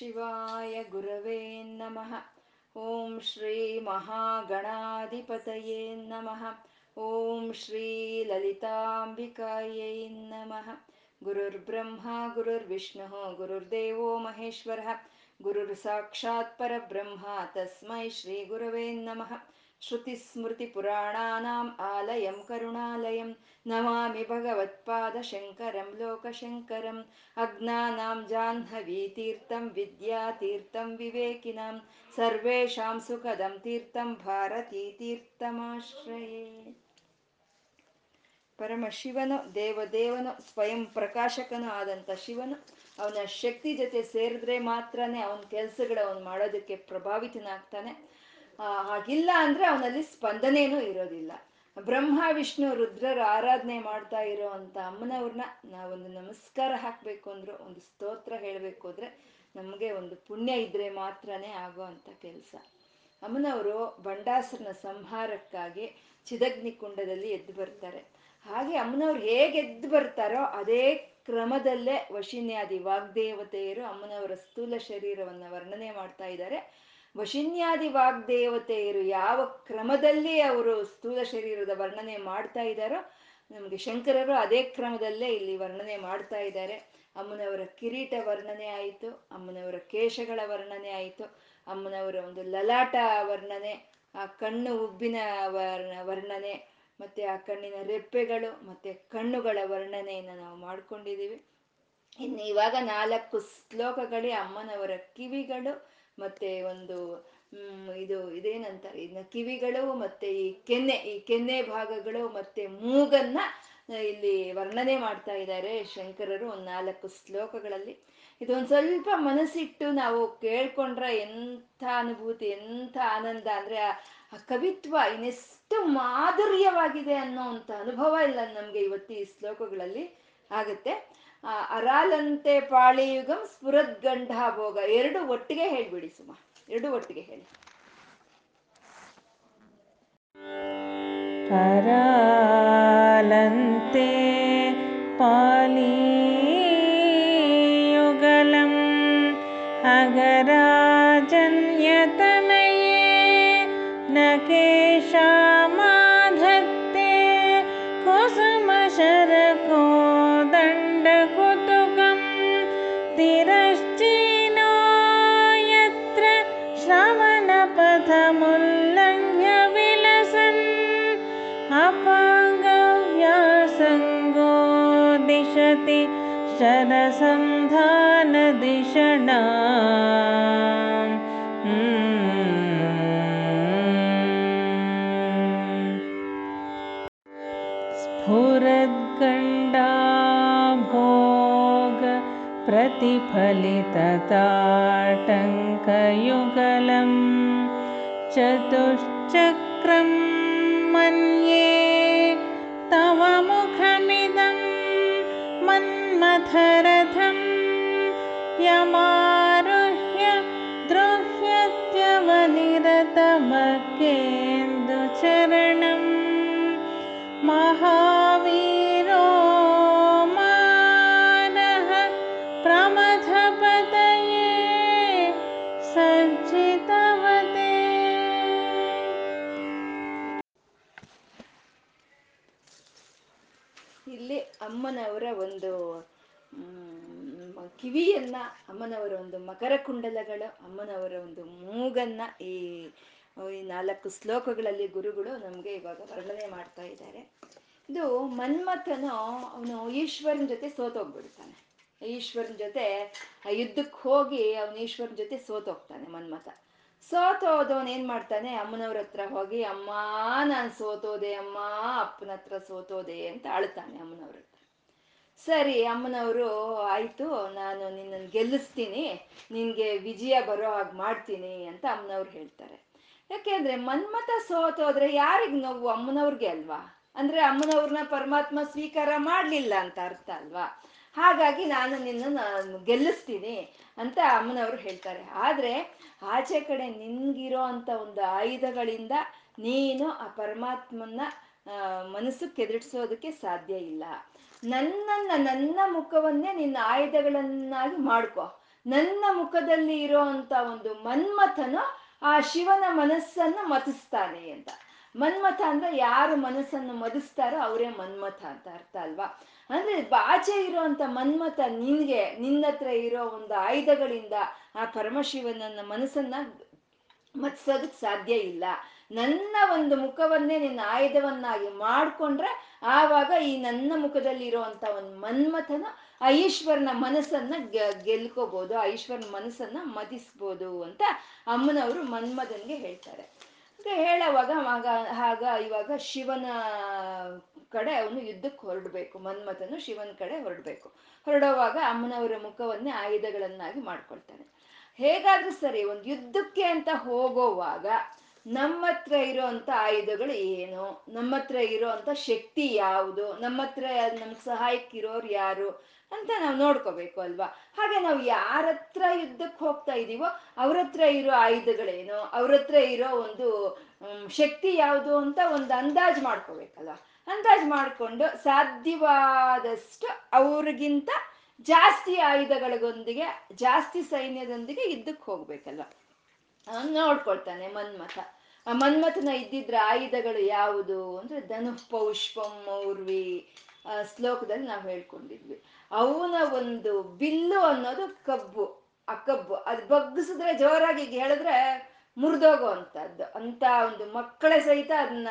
ಶಿವಾಯ ಗುರವೇ ನಮಃ ಓಂ ಶ್ರೀ ಮಹಾಗಣಾಧಿಪತಯೇ ನಮಃ ಓಂ ಶ್ರೀ ಲಲಿತಾಂಬಿಕಾಯೈ ನಮಃ ಗುರುರ್ಬ್ರಹ್ಮ ಗುರುರ್ವಿಷ್ಣು ಗುರುರ್ದೇವೋ ಮಹೇಶ್ವರ ಗುರುರ್ ಸಾಕ್ಷಾತ್ ಪರಬ್ರಹ್ಮ ತಸ್ಮೈ ಶ್ರೀ ಗುರವೇ ನಮಃ श्रुतिस्मृतिपुराणानाम् आलयं करुणालयं नमामि भगवत्पादशङ्करं लोकशङ्करम् अज्ञानां जाह्नवीतीर्थं विद्यातीर्थं विवेकिनां सर्वेषां सुखदं तीर्थं ಭಾರತೀತೀರ್ಥಮಾಶ್ರಯೇ ಪರಮ ಶಿವನು ದೇವದೇವನು ಸ್ವಯಂ ಪ್ರಕಾಶಕನು ಆದಂಥ ಶಿವನು ಅವನ ಶಕ್ತಿ ಜೊತೆ ಸೇರಿದ್ರೆ ಮಾತ್ರನೇ ಅವನ ಕೆಲಸಗಳು ಅವನು ಮಾಡೋದಕ್ಕೆ ಪ್ರಭಾವಿತನಾಗ್ತಾನೆ ಹಾಗಿಲ್ಲ ಅಂದ್ರೆ ಅವನಲ್ಲಿ ಸ್ಪಂದನೇನೂ ಇರೋದಿಲ್ಲ. ಬ್ರಹ್ಮ, ವಿಷ್ಣು, ರುದ್ರರು ಆರಾಧನೆ ಮಾಡ್ತಾ ಇರೋ ಅಂತ ಅಮ್ಮನವ್ರನ್ನ ನಾವೊಂದು ನಮಸ್ಕಾರ ಹಾಕ್ಬೇಕು ಅಂದ್ರು, ಒಂದು ಸ್ತೋತ್ರ ಹೇಳಬೇಕು ಅಂದ್ರೆ ನಮಗೆ ಒಂದು ಪುಣ್ಯ ಇದ್ರೆ ಮಾತ್ರನೇ ಆಗೋ ಅಂತ ಕೆಲಸ. ಅಮ್ಮನವರು ಬಂಡಾಸರನ ಸಂಹಾರಕ್ಕಾಗಿ ಚಿದಗ್ನಿ ಕುಂಡದಲ್ಲಿ ಎದ್ದು ಬರ್ತಾರೆ. ಹಾಗೆ ಅಮ್ಮನವ್ರು ಹೇಗೆ ಎದ್ದು ಬರ್ತಾರೋ ಅದೇ ಕ್ರಮದಲ್ಲೇ ವಶಿನ್ಯಾದಿ ವಾಗ್ದೇವತೆಯರು ಅಮ್ಮನವರ ಸ್ಥೂಲ ಶರೀರವನ್ನ ವರ್ಣನೆ ಮಾಡ್ತಾ ಇದ್ದಾರೆ. ವಶಿನ್ಯಾದಿ ವಾಗ್ದೇವತೆಯರು ಯಾವ ಕ್ರಮದಲ್ಲಿ ಅವರು ಸ್ಥೂಲ ಶರೀರದ ವರ್ಣನೆ ಮಾಡ್ತಾ ಇದ್ದಾರೋ, ನಮಗೆ ಶಂಕರರು ಅದೇ ಕ್ರಮದಲ್ಲೇ ಇಲ್ಲಿ ವರ್ಣನೆ ಮಾಡ್ತಾ ಇದ್ದಾರೆ. ಅಮ್ಮನವರ ಕಿರೀಟ ವರ್ಣನೆ ಆಯಿತು, ಅಮ್ಮನವರ ಕೇಶಗಳ ವರ್ಣನೆ ಆಯಿತು, ಅಮ್ಮನವರ ಒಂದು ಲಲಾಟ ವರ್ಣನೆ, ಆ ಕಣ್ಣು ಉಬ್ಬಿನ ವರ್ಣ, ವರ್ಣನೆ, ಮತ್ತೆ ಆ ಕಣ್ಣಿನ ರೆಪ್ಪೆಗಳು, ಮತ್ತೆ ಕಣ್ಣುಗಳ ವರ್ಣನೆಯನ್ನು ನಾವು ಮಾಡ್ಕೊಂಡಿದ್ದೀವಿ. ಇನ್ನು ಇವಾಗ ನಾಲ್ಕು ಶ್ಲೋಕಗಳೇ ಅಮ್ಮನವರ ಕಿವಿಗಳು ಮತ್ತೆ ಒಂದು ಇದು ಇದೇನಂತಾರೆ ಇದನ್ನ ಕಿವಿಗಳು ಮತ್ತೆ ಈ ಕೆನ್ನೆ ಈ ಕೆನ್ನೆ ಭಾಗಗಳು ಮತ್ತೆ ಮೂಗನ್ನ ಇಲ್ಲಿ ವರ್ಣನೆ ಮಾಡ್ತಾ ಇದ್ದಾರೆ ಶಂಕರರು ಒಂದು ನಾಲ್ಕು ಶ್ಲೋಕಗಳಲ್ಲಿ. ಇದೊಂದು ಸ್ವಲ್ಪ ಮನಸ್ಸಿಟ್ಟು ನಾವು ಕೇಳ್ಕೊಂಡ್ರ ಎಂಥ ಅನುಭೂತಿ, ಎಂಥ ಆನಂದ, ಅಂದ್ರೆ ಆ ಕವಿತ್ವ ಇನ್ನೆಷ್ಟು ಮಾಧುರ್ಯವಾಗಿದೆ ಅನ್ನೋ ಅಂತ ಅನುಭವ ಇಲ್ಲ ನಮ್ಗೆ ಇವತ್ತು ಈ ಶ್ಲೋಕಗಳಲ್ಲಿ ಆಗುತ್ತೆ. ಆ, ಅರಾಲಂತೆ ಪಾಳಿಯುಗಂ ಸ್ಫುರದ್ ಗಂಡ ಭೋಗ. ಎರಡು ಒಟ್ಟಿಗೆ ಹೇಳ್ಬಿಡಿ ಸುಮ. ಎರಡು ಒಟ್ಟಿಗೆ ಹೇಳಿ. ಅರಾಲಂತೆ ಪಾಲಿ अपाङ्गव्यासङ्गो दिशति शरसन्धानदिषणा प्रतिफलितताटङ्कयुगलं चतुश्च द्रुह्यत्यवनिरतमकेन्दुचरणं महावीरो मानः प्रमथपतये सज्जितवते ಇಲ್ಲಿ ಅಮ್ಮನವರ ಒಂದು ಮ್, ಕಿವಿಯನ್ನ ಅಮ್ಮನವರ ಒಂದು ಮಕರ ಕುಂಡಲಗಳು ಅಮ್ಮನವರ ಒಂದು ಮೂಗನ್ನ ಈ ಈ ನಾಲ್ಕು ಶ್ಲೋಕಗಳಲ್ಲಿ ಗುರುಗಳು ನಮಗೆ ಇವಾಗ ವರ್ಣನೆ ಮಾಡ್ತಾ ಇದ್ದಾರೆ. ಇದು ಮನ್ಮಥನು ಅವನು ಈಶ್ವರನ ಜೊತೆ ಸೋತೋಗ್ಬಿಡ್ತಾನೆ. ಈಶ್ವರನ ಜೊತೆ ಆ ಯುದ್ಧಕ್ಕೆ ಹೋಗಿ ಅವನು ಈಶ್ವರನ ಜೊತೆ ಸೋತೋಗ್ತಾನೆ ಮನ್ಮಥ. ಸೋತೋದವನು ಏನ್ ಮಾಡ್ತಾನೆ? ಅಮ್ಮನವ್ರ ಹತ್ರ ಹೋಗಿ, ಅಮ್ಮ, ನಾನು ಸೋತೋದೆ, ಅಮ್ಮ, ಅಪ್ಪನ ಹತ್ರ ಸೋತೋದೆ ಅಂತ ಅಳ್ತಾನೆ ಅಮ್ಮನವ್ರ ಹತ್ರ. ಸರಿ, ಅಮ್ಮನವರು, ಆಯ್ತು, ನಾನು ನಿನ್ನನ್ನು ಗೆಲ್ಲಿಸ್ತೀನಿ, ನಿನ್ಗೆ ವಿಜಯ ಬರೋ ಹಾಗೆ ಮಾಡ್ತೀನಿ ಅಂತ ಅಮ್ಮನವ್ರು ಹೇಳ್ತಾರೆ. ಯಾಕೆಂದ್ರೆ ಮನ್ಮಥ ಸೋತೋದ್ರೆ ಯಾರಿಗ್ ನೋವು? ಅಮ್ಮನವ್ರಿಗೆ ಅಲ್ವಾ? ಅಂದ್ರೆ ಅಮ್ಮನವ್ರನ್ನ ಪರಮಾತ್ಮ ಸ್ವೀಕಾರ ಮಾಡ್ಲಿಲ್ಲ ಅಂತ ಅರ್ಥ ಅಲ್ವಾ? ಹಾಗಾಗಿ ನಾನು ನಿನ್ನ ಗೆಲ್ಲಿಸ್ತೀನಿ ಅಂತ ಅಮ್ಮನವರು ಹೇಳ್ತಾರೆ. ಆದ್ರೆ ಆಚೆ ಕಡೆ ನಿನ್ಗಿರೋ ಅಂತ ಒಂದು ಆಯುಧಗಳಿಂದ ನೀನು ಆ ಪರಮಾತ್ಮನ ಆ, ಮನಸ್ಸು ಕೆದರಿಸೋದಕ್ಕೆ ಸಾಧ್ಯ ಇಲ್ಲ. ನನ್ನನ್ನ ನನ್ನ ಮುಖವನ್ನೇ ನಿನ್ನ ಆಯುಧಗಳನ್ನಾಗಿ ಮಾಡ್ಕೊ. ನನ್ನ ಮುಖದಲ್ಲಿ ಇರೋ ಒಂದು ಮನ್ಮಥನು ಆ ಶಿವನ ಮನಸ್ಸನ್ನ ಮತಿಸ್ತಾನೆ ಅಂತ. ಮನ್ಮಥ ಅಂದ್ರೆ ಯಾರು ಮನಸ್ಸನ್ನು ಮದಿಸ್ತಾರೋ ಅವರೇ ಮನ್ಮಥ ಅಂತ ಅರ್ಥ ಅಲ್ವಾ? ಅಂದ್ರೆ ಬಾಚೆ ಇರುವಂತ ಮನ್ಮಥ ನಿನ್ಗೆ, ನಿನ್ನ ಹತ್ರ ಇರೋ ಒಂದು ಆಯುಧಗಳಿಂದ ಆ ಪರಮಶಿವನನ್ನ ಮನಸ್ಸನ್ನ ಮತ್ಸೋದಕ್ ಸಾಧ್ಯ ಇಲ್ಲ. ನನ್ನ ಒಂದು ಮುಖವನ್ನೇ ನಿನ್ನ ಆಯುಧವನ್ನಾಗಿ ಮಾಡ್ಕೊಂಡ್ರೆ ಆವಾಗ ಈ ನನ್ನ ಮುಖದಲ್ಲಿ ಇರುವಂತ ಒಂದು ಮನ್ಮಥನ ಆ ಈಶ್ವರನ ಮನಸ್ಸನ್ನ ಗೆಲ್ಕೋಬಹುದು ಆ ಈಶ್ವರನ ಮನಸ್ಸನ್ನ ಮದಿಸ್ಬೋದು ಅಂತ ಅಮ್ಮನವರು ಮನ್ಮದನ್ಗೆ ಹೇಳ್ತಾರೆ. ಹೇಳೋವಾಗ ಆಗ ಆಗ ಇವಾಗ ಶಿವನ ಕಡೆ ಅವನು ಯುದ್ಧಕ್ಕೆ ಹೊರಡ್ಬೇಕು, ಮನ್ಮಥನು ಶಿವನ ಕಡೆ ಹೊರಡ್ಬೇಕು. ಹೊರಡುವಾಗ ಅಮ್ಮನವರ ಮುಖವನ್ನೇ ಆಯುಧಗಳನ್ನಾಗಿ ಮಾಡ್ಕೊಳ್ತಾನೆ. ಹೇಗಾದ್ರೂ ಸರಿ, ಒಂದು ಯುದ್ಧಕ್ಕೆ ಅಂತ ಹೋಗೋವಾಗ ನಮ್ಮ ಹತ್ರ ಇರೋಂಥ ಆಯುಧಗಳು ಏನು? ನಮ್ಮ ಹತ್ರ ಇರೋಂಥ ಶಕ್ತಿ ಯಾವುದು? ನಮ್ಮ ಹತ್ರ ನಮ್ಗೆ ಸಹಾಯಕ್ಕಿರೋರು ಯಾರು? ಅಂತ ನಾವು ನೋಡ್ಕೋಬೇಕು ಅಲ್ವಾ? ಹಾಗೆ ನಾವು ಯಾರ ಹತ್ರ ಯುದ್ಧಕ್ಕೆ ಹೋಗ್ತಾ ಇದೀವೋ ಅವ್ರ ಹತ್ರ ಇರೋ ಆಯುಧಗಳೇನು, ಅವ್ರ ಹತ್ರ ಇರೋ ಒಂದು ಶಕ್ತಿ ಯಾವುದು ಅಂತ ಒಂದು ಅಂದಾಜು ಮಾಡ್ಕೋಬೇಕಲ್ವ? ಅಂದಾಜು ಮಾಡಿಕೊಂಡು ಸಾಧ್ಯವಾದಷ್ಟು ಅವ್ರಿಗಿಂತ ಜಾಸ್ತಿ ಆಯುಧಗಳಿಗೊಂದಿಗೆ, ಜಾಸ್ತಿ ಸೈನ್ಯದೊಂದಿಗೆ ಯುದ್ಧಕ್ಕೆ ಹೋಗ್ಬೇಕಲ್ವ? ನೋಡ್ಕೊಳ್ತಾನೆ ಮನ್ಮಥ. ಆ ಮನ್ಮಥನ ಇದ್ದಿದ್ರ ಆಯುಧಗಳು ಯಾವುದು? ಅಂದ್ರೆ ಧನು ಪೌಷ್ಪಂ ಮೌರ್ವಿ ಶ್ಲೋಕದಲ್ಲಿ ನಾವು ಹೇಳ್ಕೊಂಡಿದ್ವಿ. ಅವನ ಒಂದು ಬಿಲ್ಲು ಅನ್ನೋದು ಕಬ್ಬು. ಆ ಕಬ್ಬು ಅದು ಬಗ್ಗಿಸಿದ್ರೆ ಜೋರಾಗಿ ಹೇಳಿದ್ರೆ ಮುರಿದೋಗೋ ಅಂತದ್ದು ಅಂತ ಒಂದು ಮಕ್ಕಳ ಸಹಿತ ಅದನ್ನ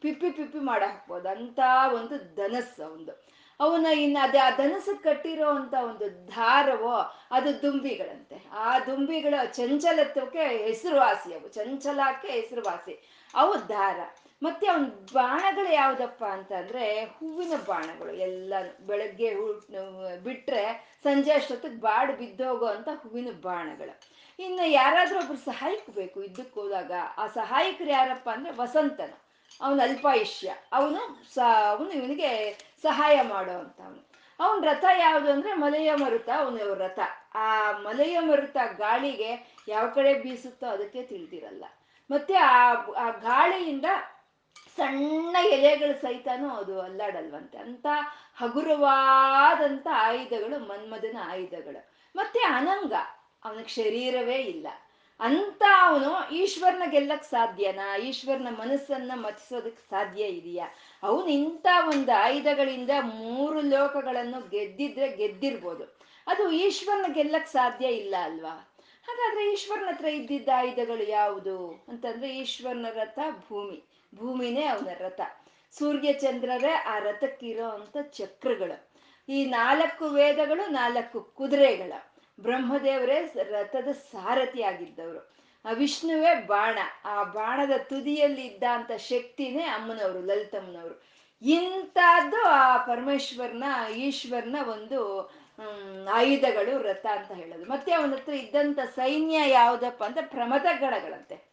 ಪಿಪ್ಪಿ ಪಿಪ್ಪಿ ಮಾಡ ಹಾಕ್ಬೋದು ಅಂತ ಒಂದು ಧನಸ್ಸು ಒಂದು. ಅವನ ಇನ್ನು ಅದೇ ಆ ಧನಸ್ಸು ಕಟ್ಟಿರೋ ಅಂತ ಒಂದು ದಾರವೋ ಅದು ದುಂಬಿಗಳಂತೆ. ಆ ದುಂಬಿಗಳ ಚಂಚಲತ್ವಕ್ಕೆ ಹೆಸರುವಾಸಿ ಅವು ಚಂಚಲಕ್ಕೆ ಹೆಸರುವಾಸಿ. ಅವು ದಾರ ಮತ್ತೆ ಅವನ ಬಾಣಗಳು ಯಾವ್ದಪ್ಪ ಅಂತಂದ್ರೆ ಹೂವಿನ ಬಾಣಗಳು ಎಲ್ಲ ಬೆಳಗ್ಗೆ ಬಿಟ್ರೆ ಸಂಜೆ ಅಷ್ಟೊತ್ತಿಗೆ ಬಾಡು ಬಿದ್ದೋಗೋ ಅಂತ ಹೂವಿನ ಬಾಣಗಳು. ಇನ್ನು ಯಾರಾದ್ರೂ ಒಬ್ರು ಸಹಾಯಕ್ಕೆ ಬೇಕು ಇದ್ದಕ್ಕೆ ಹೋದಾಗ ಆ ಸಹಾಯಕರು ಯಾರಪ್ಪ ಅಂದ್ರೆ ವಸಂತನ. ಅವನ ಅಲ್ಪಾಯುಷ್ಯ. ಅವನು ಸ, ಅವನು ಇವನಿಗೆ ಸಹಾಯ ಮಾಡೋ ಅಂತ ಅವನು ಅವನ ರಥ ಯಾವುದು ಅಂದ್ರೆ ಮಲೆಯ ಮರುತ, ಅವನ ರಥ. ಆ ಮಲೆಯ ಮರುತ ಗಾಳಿಗೆ ಯಾವ ಕಡೆ ಬೀಸುತ್ತೋ ಅದಕ್ಕೆ ತಿಳಿದಿರಲ್ಲ. ಮತ್ತೆ ಆ ಆ ಗಾಳಿಯಿಂದ ಸಣ್ಣ ಎಲೆಗಳು ಸಹಿತನೂ ಅದು ಅಲ್ಲಾಡಲ್ವಂತೆ. ಅಂತ ಹಗುರವಾದಂತ ಆಯುಧಗಳು ಮನ್ಮದನ ಆಯುಧಗಳು. ಮತ್ತೆ ಅನಂಗ ಅವನಿಗೆ ಶರೀರವೇ ಇಲ್ಲ. ಅಂತ ಅವನು ಈಶ್ವರನ ಗೆಲ್ಲಕ್ ಸಾಧ್ಯನಾ? ಈಶ್ವರನ ಮನಸ್ಸನ್ನ ಮತಿಸೋದಕ್ಕೆ ಸಾಧ್ಯ ಇದೆಯಾ? ಅವನು ಇಂಥ ಒಂದು ಆಯುಧಗಳಿಂದ ಮೂರು ಲೋಕಗಳನ್ನು ಗೆದ್ದಿದ್ರೆ ಗೆದ್ದಿರ್ಬೋದು. ಅದು ಈಶ್ವರನ ಗೆಲ್ಲಕ್ ಸಾಧ್ಯ ಇಲ್ಲ ಅಲ್ವಾ? ಹಾಗಾದ್ರೆ ಈಶ್ವರನ ಹತ್ರ ಇದ್ದಿದ್ದ ಆಯುಧಗಳು ಯಾವುದು? ಅಂತಂದ್ರೆ ಈಶ್ವರನ ರಥ ಭೂಮಿ. ಭೂಮಿನೇ ಅವನ ರಥ. ಸೂರ್ಯ ಚಂದ್ರರೇ ಆ ರಥಕ್ಕಿರೋ ಅಂತ ಚಕ್ರಗಳು. ಈ ನಾಲ್ಕು ವೇದಗಳು, ನಾಲ್ಕು ಕುದುರೆಗಳ. ಬ್ರಹ್ಮದೇವರೇ ರಥದ ಸಾರಥಿ ಆಗಿದ್ದವರು ಆ ವಿಷ್ಣುವೇ ಬಾಣ. ಆ ಬಾಣದ ತುದಿಯಲ್ಲಿ ಇದ್ದಂತ ಶಕ್ತಿನೇ ಅಮ್ಮನವರು, ಲಲಿತಮ್ಮನವರು. ಇಂಥದ್ದು ಆ ಪರಮೇಶ್ವರನ, ಈಶ್ವರನ ಒಂದು ಆಯುಧಗಳು ರಥ ಅಂತ ಹೇಳೋದು. ಮತ್ತೆ ಅವನ ಹತ್ರ ಸೈನ್ಯ ಯಾವುದಪ್ಪ ಅಂದ್ರೆ ಪ್ರಮಥ ಗಣಗಳಂತೆ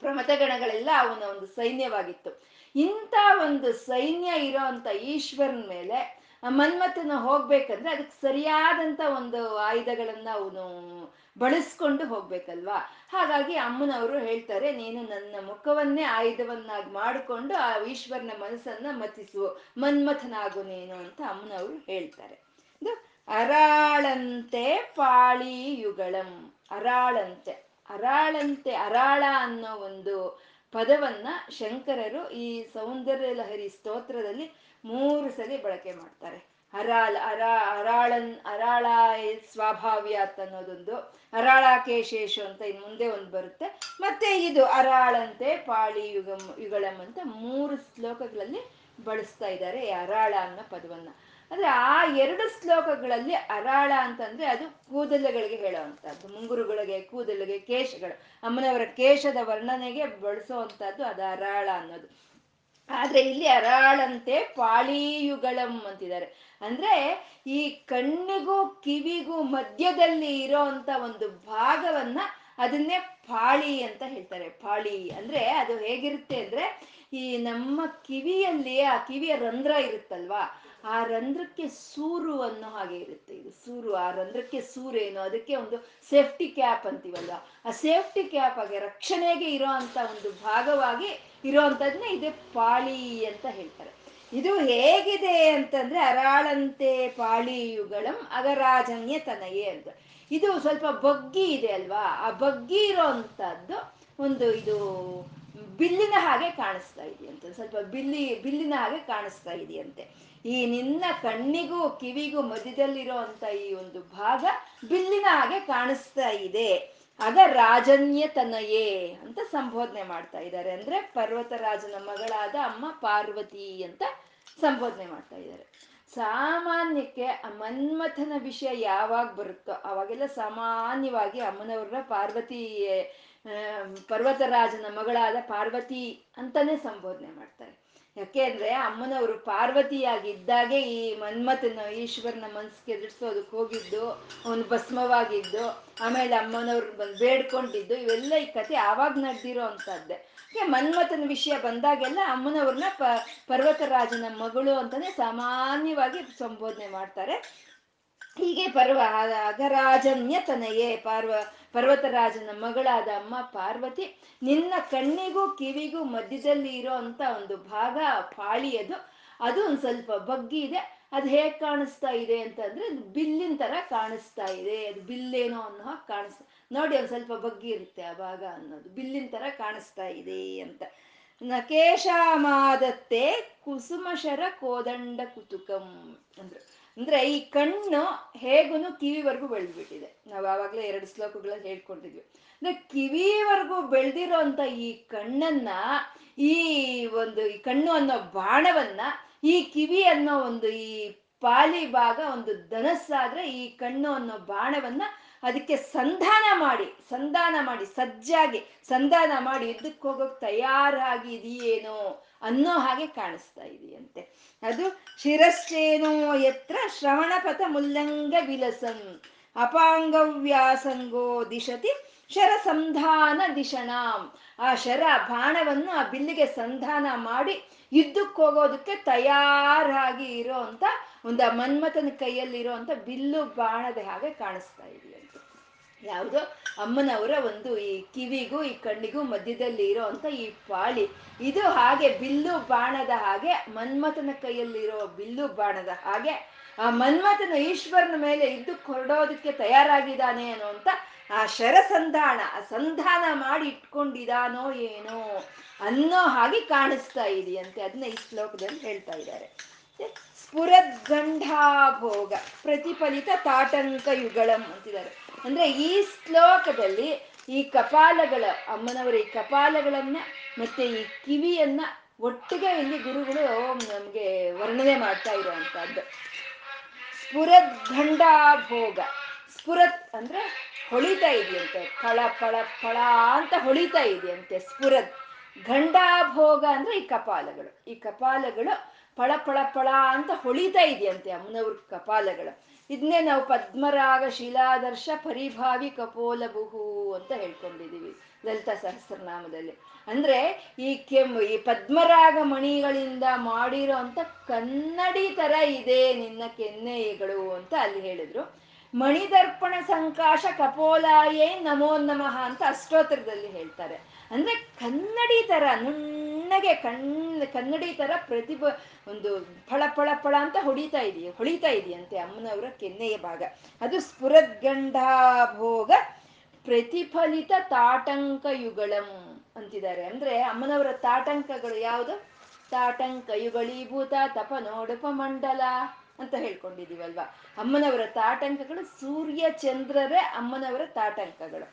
ಪ್ರಮಥ ಗಣಗಳೆಲ್ಲ ಅವನ ಒಂದು ಸೈನ್ಯವಾಗಿತ್ತು. ಇಂಥ ಒಂದು ಸೈನ್ಯ ಇರೋ ಅಂತ ಈಶ್ವರನ ಮೇಲೆ ಮನ್ಮಥನ ಹೋಗ್ಬೇಕಂದ್ರೆ ಅದಕ್ಕೆ ಸರಿಯಾದಂತ ಒಂದು ಆಯುಧಗಳನ್ನ ಅವನು ಬಳಸ್ಕೊಂಡು ಹೋಗ್ಬೇಕಲ್ವಾ? ಹಾಗಾಗಿ ಅಮ್ಮನವರು ಹೇಳ್ತಾರೆ, ನೀನು ನನ್ನ ಮುಖವನ್ನೇ ಆಯುಧವನ್ನಾಗಿ ಮಾಡಿಕೊಂಡು ಆ ಈಶ್ವರನ ಮನಸ್ಸನ್ನ ಮತಿಸು, ಮನ್ಮಥನಾಗು ನೀನು ಅಂತ ಅಮ್ಮನವರು ಹೇಳ್ತಾರೆ. ಇದು ಅರಾಳಂತೆ ಪಾಳಿಯುಗಳಂ, ಅರಾಳಂತೆ. ಅರಾಳಂತೆ ಅರಾಳ ಅನ್ನೋ ಒಂದು ಪದವನ್ನ ಶಂಕರರು ಈ ಸೌಂದರ್ಯ ಲಹರಿ ಸ್ತೋತ್ರದಲ್ಲಿ ಮೂರು ಸಲಿ ಬಳಕೆ ಮಾಡ್ತಾರೆ. ಅರಾಳ, ಅರಾ, ಅರಾಳನ್ ಅರಾಳ ಅಂತ ಅನ್ನೋದೊಂದು, ಅರಾಳಾಕೇಶೇಶು ಅಂತ ಇನ್ ಮುಂದೆ ಒಂದು ಬರುತ್ತೆ. ಮತ್ತೆ ಇದು ಅರಾಳಂತೆ ಪಾಳಿ ಯುಗಂ ಯುಗಳಂ ಅಂತ ಮೂರು ಶ್ಲೋಕಗಳಲ್ಲಿ ಬಳಸ್ತಾ ಇದ್ದಾರೆ ಅರಾಳ ಅನ್ನೋ ಪದವನ್ನ. ಅಂದ್ರೆ ಆ ಎರಡು ಶ್ಲೋಕಗಳಲ್ಲಿ ಅರಾಳ ಅಂತಂದ್ರೆ ಅದು ಕೂದಲುಗಳಿಗೆ ಹೇಳುವಂತಹದ್ದು ಮುಂಗುರುಗಳಿಗೆ ಕೂದಲಿಗೆ ಕೇಶಗಳು. ಅಮ್ಮನವರ ಕೇಶದ ವರ್ಣನೆಗೆ ಬಳಸುವಂತಹದ್ದು ಅದು ಅರಾಳ ಅನ್ನೋದು. ಆದ್ರೆ ಇಲ್ಲಿ ಅರಾಳಂತೆ ಪಾಳಿಯುಗಳಂ ಅಂತಿದ್ದಾರೆ. ಅಂದ್ರೆ ಈ ಕಣ್ಣಿಗೂ ಕಿವಿಗೂ ಮಧ್ಯದಲ್ಲಿ ಇರೋ ಅಂತ ಒಂದು ಭಾಗವನ್ನ ಅದನ್ನೇ ಪಾಳಿ ಅಂತ ಹೇಳ್ತಾರೆ. ಪಾಳಿ ಅಂದ್ರೆ ಅದು ಹೇಗಿರುತ್ತೆ ಅಂದ್ರೆ ಈ ನಮ್ಮ ಕಿವಿಯಲ್ಲಿ ಆ ಕಿವಿಯ ರಂಧ್ರ ಇರುತ್ತಲ್ವಾ? ಆ ರಂಧ್ರಕ್ಕೆ ಸೂರು ಅನ್ನೋ ಹಾಗೆ ಇರುತ್ತೆ ಇದು. ಸೂರು, ಆ ರಂಧ್ರಕ್ಕೆ ಸೂರೇನು? ಅದಕ್ಕೆ ಒಂದು ಸೇಫ್ಟಿ ಕ್ಯಾಪ್ ಅಂತೀವಲ್ಲ. ಆ ಸೇಫ್ಟಿ ಕ್ಯಾಪ್ ಆಗಿ ರಕ್ಷಣೆಗೆ ಇರೋ ಅಂತ ಒಂದು ಭಾಗವಾಗಿ ಇರೋವಂಥದ್ನೇ ಇದೆ ಪಾಳಿ ಅಂತ ಹೇಳ್ತಾರೆ. ಇದು ಹೇಗಿದೆ ಅಂತಂದ್ರೆ ಅರಾಳಂತೆ ಪಾಳಿಯುಗಳಂ ಅಗರಾಜನ್ಯ ತನಯೇ ಅಂತ. ಇದು ಸ್ವಲ್ಪ ಬಗ್ಗಿ ಇದೆ ಅಲ್ವಾ? ಆ ಬಗ್ಗಿ ಇರೋ ಅಂಥದ್ದು ಒಂದು ಇದು ಬಿಲ್ಲಿನ ಹಾಗೆ ಕಾಣಿಸ್ತಾ ಇದೆಯಂತೆ. ಸ್ವಲ್ಪ ಬಿಲ್ಲಿ, ಬಿಲ್ಲಿನ ಹಾಗೆ ಕಾಣಿಸ್ತಾ ಇದೆಯಂತೆ. ಈ ನಿನ್ನ ಕಣ್ಣಿಗೂ ಕಿವಿಗೂ ಮಧ್ಯದಲ್ಲಿರೋ ಅಂತ ಈ ಒಂದು ಭಾಗ ಬಿಲ್ಲಿನ ಹಾಗೆ ಕಾಣಿಸ್ತಾ ಇದೆ. ಆಗ ರಾಜನ್ಯ ತನಯೇ ಅಂತ ಸಂಬೋಧನೆ ಮಾಡ್ತಾ ಇದ್ದಾರೆ. ಅಂದ್ರೆ ಪರ್ವತರಾಜನ ಮಗಳಾದ ಅಮ್ಮ ಪಾರ್ವತಿ ಅಂತ ಸಂಬೋಧನೆ ಮಾಡ್ತಾ ಇದ್ದಾರೆ. ಸಾಮಾನ್ಯಕ್ಕೆ ಮನ್ಮಥನ ವಿಷಯ ಯಾವಾಗ ಬರುತ್ತೋ ಅವಾಗೆಲ್ಲ ಸಾಮಾನ್ಯವಾಗಿ ಅಮ್ಮನವ್ರ ಪಾರ್ವತಿ ಪರ್ವತರಾಜನ ಮಗಳಾದ ಪಾರ್ವತಿ ಅಂತಾನೆ ಸಂಬೋಧನೆ ಮಾಡ್ತಾರೆ. ಯಾಕೆ ಅಂದ್ರೆ ಅಮ್ಮನವರು ಪಾರ್ವತಿಯಾಗಿದ್ದಾಗೆ ಈ ಮನ್ಮಥನ, ಈಶ್ವರನ ಮನ್ಸಿಗೆ ಎದುರಿಸೋದಕ್ಕೆ ಹೋಗಿದ್ದು, ಅವನು ಭಸ್ಮವಾಗಿದ್ದು, ಆಮೇಲೆ ಅಮ್ಮನವ್ರು ಬಂದು ಬೇಡ್ಕೊಂಡಿದ್ದು, ಇವೆಲ್ಲ ಈ ಕತೆ ಆವಾಗ ನಡೆದಿರೋ ಅಂತದ್ದೇ ಮನ್ಮಥನ ವಿಷಯ ಬಂದಾಗೆಲ್ಲ ಅಮ್ಮನವ್ರನ್ನ ಪ, ಪರ್ವತರಾಜನ ಮಗಳು ಅಂತಾನೆ ಸಾಮಾನ್ಯವಾಗಿ ಸಂಬೋಧನೆ ಮಾಡ್ತಾರೆ. ಹೀಗೆ ಪರ್ವ ಅಗರಾಜನ್ಯ ತನಯೇ ಪಾರ್ವ, ಪರ್ವತರಾಜನ ಮಗಳಾದ ಅಮ್ಮ ಪಾರ್ವತಿ, ನಿನ್ನ ಕಣ್ಣಿಗೂ ಕಿವಿಗೂ ಮಧ್ಯದಲ್ಲಿ ಇರೋ ಅಂತ ಒಂದು ಭಾಗ ಪಾಳಿಯದು. ಅದು ಒಂದು ಸ್ವಲ್ಪ ಬಗ್ಗಿ ಇದೆ. ಅದು ಹೇಗೆ ಕಾಣಿಸ್ತಾ ಇದೆ ಅಂತಂದ್ರೆ ಬಿಲ್ಲಿನ ತರ ಕಾಣಿಸ್ತಾ ಇದೆ. ಅದು ಬಿಲ್ಲೇನೋ ಅನ್ನೋ ಕಾಣಿಸ್ತಾ, ನೋಡಿ ಒಂದು ಸ್ವಲ್ಪ ಬಗ್ಗಿ ಇರುತ್ತೆ ಆ ಭಾಗ ಅನ್ನೋದು. ಬಿಲ್ಲಿನ ತರ ಕಾಣಿಸ್ತಾ ಇದೆ ಅಂತ. ನಕೇಶಾಮಾದತ್ತೆ ಕುಸುಮಶರ ಕೋದಂಡ ಕುತುಕಂ ಅಂದ್ರು. ಅಂದ್ರೆ ಈ ಕಣ್ಣು ಹೇಗೂ ಕಿವಿವರೆಗೂ ಬೆಳೆದ್ಬಿಟ್ಟಿದೆ. ನಾವು ಆವಾಗಲೇ ಎರಡು ಶ್ಲೋಕಗಳಲ್ಲಿ ಹೇಳ್ಕೊಂಡಿದ್ವಿ ಅಂದ್ರೆ ಕಿವಿವರೆಗೂ ಬೆಳೆದಿರೋ ಅಂತ ಈ ಕಣ್ಣನ್ನ, ಈ ಒಂದು ಈ ಕಣ್ಣು ಅನ್ನೋ ಬಾಣವನ್ನ, ಈ ಕಿವಿ ಅನ್ನೋ ಒಂದು ಈ ಪಾಲಿ ಭಾಗ, ಒಂದು ಧನಸ್ಸಾದ್ರೆ ಈ ಕಣ್ಣು ಅನ್ನೋ ಬಾಣವನ್ನ ಅದಕ್ಕೆ ಸಂಧಾನ ಮಾಡಿ ಸಂಧಾನ ಮಾಡಿ, ಸಜ್ಜಾಗಿ ಸಂಧಾನ ಮಾಡಿ ಯುದ್ಧಕ್ಕೆ ಹೋಗೋಕೆ ತಯಾರಾಗಿ ಇದೆಯೇನೋ ಅನ್ನೋ ಹಾಗೆ ಕಾಣಿಸ್ತಾ ಇದೆಯಂತೆ. ಅದು ಶಿರಶ್ಚೇನೋ ಎತ್ರ ಶ್ರವಣಪಥ ಮುಲ್ಲಂಗ ವಿಲಸಂ, ಅಪಾಂಗವ್ಯಾಸಂಗೋ ದಿಶತಿ ಶರ ಸಂಧಾನ ದಿಶಣಾಂ. ಆ ಶರ ಬಾಣವನ್ನು ಆ ಬಿಲ್ಲಿಗೆ ಸಂಧಾನ ಮಾಡಿ ಯುದ್ಧಕ್ಕೆ ಹೋಗೋದಕ್ಕೆ ತಯಾರಾಗಿ ಇರೋ ಅಂತ, ಒಂದು ಮನ್ಮಥನ ಕೈಯಲ್ಲಿ ಅಂತ ಬಿಲ್ಲು ಬಾಣದ ಹಾಗೆ ಕಾಣಿಸ್ತಾ ಇದೆಯಂತೆ. ಯಾವುದೋ ಅಮ್ಮನವರ ಒಂದು ಈ ಕಿವಿಗೂ, ಈ ಕಣ್ಣಿಗೂ ಮಧ್ಯದಲ್ಲಿ ಇರೋ ಅಂತ ಈ ಪಾಳಿ. ಇದು ಹಾಗೆ ಬಿಲ್ಲು ಬಾಣದ ಹಾಗೆ, ಮನ್ಮಥನ ಕೈಯಲ್ಲಿರೋ ಬಿಲ್ಲು ಬಾಣದ ಹಾಗೆ, ಆ ಮನ್ಮಥನ ಈಶ್ವರನ ಮೇಲೆ ಇದ್ದು ಕೊರಡೋದಕ್ಕೆ ತಯಾರಾಗಿದ್ದಾನೆ ಅನ್ನೋ ಅಂತ ಆ ಶರಸಂಧಾನ, ಆ ಸಂಧಾನ ಮಾಡಿ ಇಟ್ಕೊಂಡಿದಾನೋ ಏನೋ ಅನ್ನೋ ಹಾಗೆ ಕಾಣಿಸ್ತಾ ಇದೆಯಂತೆ. ಅದನ್ನ ಈ ಶ್ಲೋಕದಲ್ಲಿ ಹೇಳ್ತಾ ಇದ್ದಾರೆ. ಸ್ಫುರದ್ಗಂಡಾಭೋಗ ಪ್ರತಿಫಲಿತ ತಾಟಂಕ ಯುಗಳಂ ಅಂತಿದ್ದಾರೆ. ಅಂದ್ರೆ ಈ ಶ್ಲೋಕದಲ್ಲಿ ಈ ಕಪಾಲಗಳ, ಅಮ್ಮನವರ ಈ ಕಪಾಲಗಳನ್ನ ಮತ್ತೆ ಈ ಕಿವಿಯನ್ನ ಒಟ್ಟಿಗೆ ಇಲ್ಲಿ ಗುರುಗಳು ನಮ್ಗೆ ವರ್ಣನೆ ಮಾಡ್ತಾ ಇರುವಂತಹದ್ದು. ಸ್ಫುರದ್ಗಂಡಾಭೋಗ ಸ್ಫುರತ್ ಅಂದ್ರೆ ಹೊಳಿತಾ ಇದೆಯಂತೆ ಫಳ ಫಳ ಫಳ ಅಂತ ಹೊಳಿತಾ ಇದೆಯಂತೆ ಸ್ಫುರದ್. ಗಂಡಾಭೋಗ ಅಂದ್ರೆ ಈ ಕಪಾಲಗಳು. ಈ ಕಪಾಲಗಳು ಫಳ ಪಳ ಪಳ ಅಂತ ಹೊಳಿತಾ ಇದೆಯಂತೆ ಅಮ್ಮನವ್ರ ಕಪಾಲಗಳು. ಇದನ್ನೇ ನಾವು ಪದ್ಮರಾಗ ಶಿಲಾದರ್ಶ ಪರಿಭಾವಿ ಕಪೋಲಬಹು ಅಂತ ಹೇಳ್ಕೊಂಡಿದ್ದೀವಿ ಲಲಿತಾ ಸಹಸ್ರನಾಮದಲ್ಲಿ. ಅಂದ್ರೆ ಈ ಕೆಮ್ಮು ಈ ಪದ್ಮರಾಗ ಮಣಿಗಳಿಂದ ಮಾಡಿರೋ ಅಂತ ಕನ್ನಡಿ ತರ ಇದೆ ನಿನ್ನ ಕೆನ್ನೆಗಳು ಅಂತ ಅಲ್ಲಿ ಹೇಳಿದ್ರು. ಮಣಿದರ್ಪಣ ಸಂಕಾಶ ಕಪೋಲಾಯೇ ನಮೋ ನಮಃ ಅಂತ ಅಷ್ಟೋತ್ತರದಲ್ಲಿ ಹೇಳ್ತಾರೆ. ಅಂದ್ರೆ ಕನ್ನಡಿ ತರ ನುಣ್ಣಗೆ ಕಣ್ ಕನ್ನಡಿ ತರ ಪ್ರತಿಭ, ಒಂದು ಫಳ ಫಳ ಫಳ ಅಂತ ಹೊಡಿತಾ ಇದೆಯಾ, ಹೊಳಿತಾ ಇದೆಯಂತೆ ಅಮ್ಮನವರ ಕೆನ್ನೆಯ ಭಾಗ. ಅದು ಸ್ಫುರದ್ಗಂಡಾಭೋಗ ಪ್ರತಿಫಲಿತ ತಾಟಂಕ ಯುಗಳಂ ಅಂತಿದ್ದಾರೆ. ಅಂದ್ರೆ ಅಮ್ಮನವರ ತಾಟಂಕಗಳು ಯಾವುದು? ತಾಟಂಕ ಯುಗಳೀಭೂತ ತಪ ನೋಡಪ ಮಂಡಲ ಅಂತ ಹೇಳ್ಕೊಂಡಿದೀವಲ್ವಾ ಅಮ್ಮನವರ ತಾಟಂಕಗಳು ಸೂರ್ಯ ಚಂದ್ರರೇ ಅಮ್ಮನವರ ತಾಟಂಕಗಳು.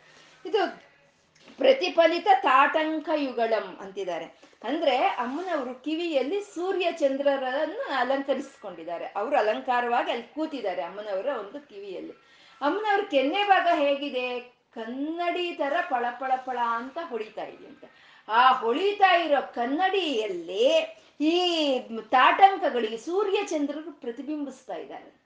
ಇದು ಪ್ರತಿಫಲಿತ ತಾಟಂಕ ಯುಗಳಂ ಅಂತಿದ್ದಾರೆ. ಅಂದ್ರೆ ಅಮ್ಮನವರು ಕಿವಿಯಲ್ಲಿ ಸೂರ್ಯ ಚಂದ್ರರನ್ನು ಅಲಂಕರಿಸಿಕೊಂಡಿದ್ದಾರೆ. ಅವರು ಅಲಂಕಾರವಾಗಿ ಅಲ್ಲಿ ಕೂತಿದ್ದಾರೆ ಅಮ್ಮನವರ ಒಂದು ಕಿವಿಯಲ್ಲಿ. ಅಮ್ಮನವ್ರ ಕೆನ್ನೆ ಭಾಗ ಹೇಗಿದೆ? ಕನ್ನಡಿ ತರ ಪಳ ಪಳ ಅಂತ ಹೊಳಿತಾ ಇದೆಯಂತೆ ಆ ಹೊಳಿತಾ ಇರೋ ಕನ್ನಡಿಯಲ್ಲಿ ಈ ತಾಟಂಕಗಳಿಗೆ ಸೂರ್ಯ ಚಂದ್ರರು ಪ್ರತಿಬಿಂಬಿಸ್ತಾ ಇದ್ದಾರಂತೆ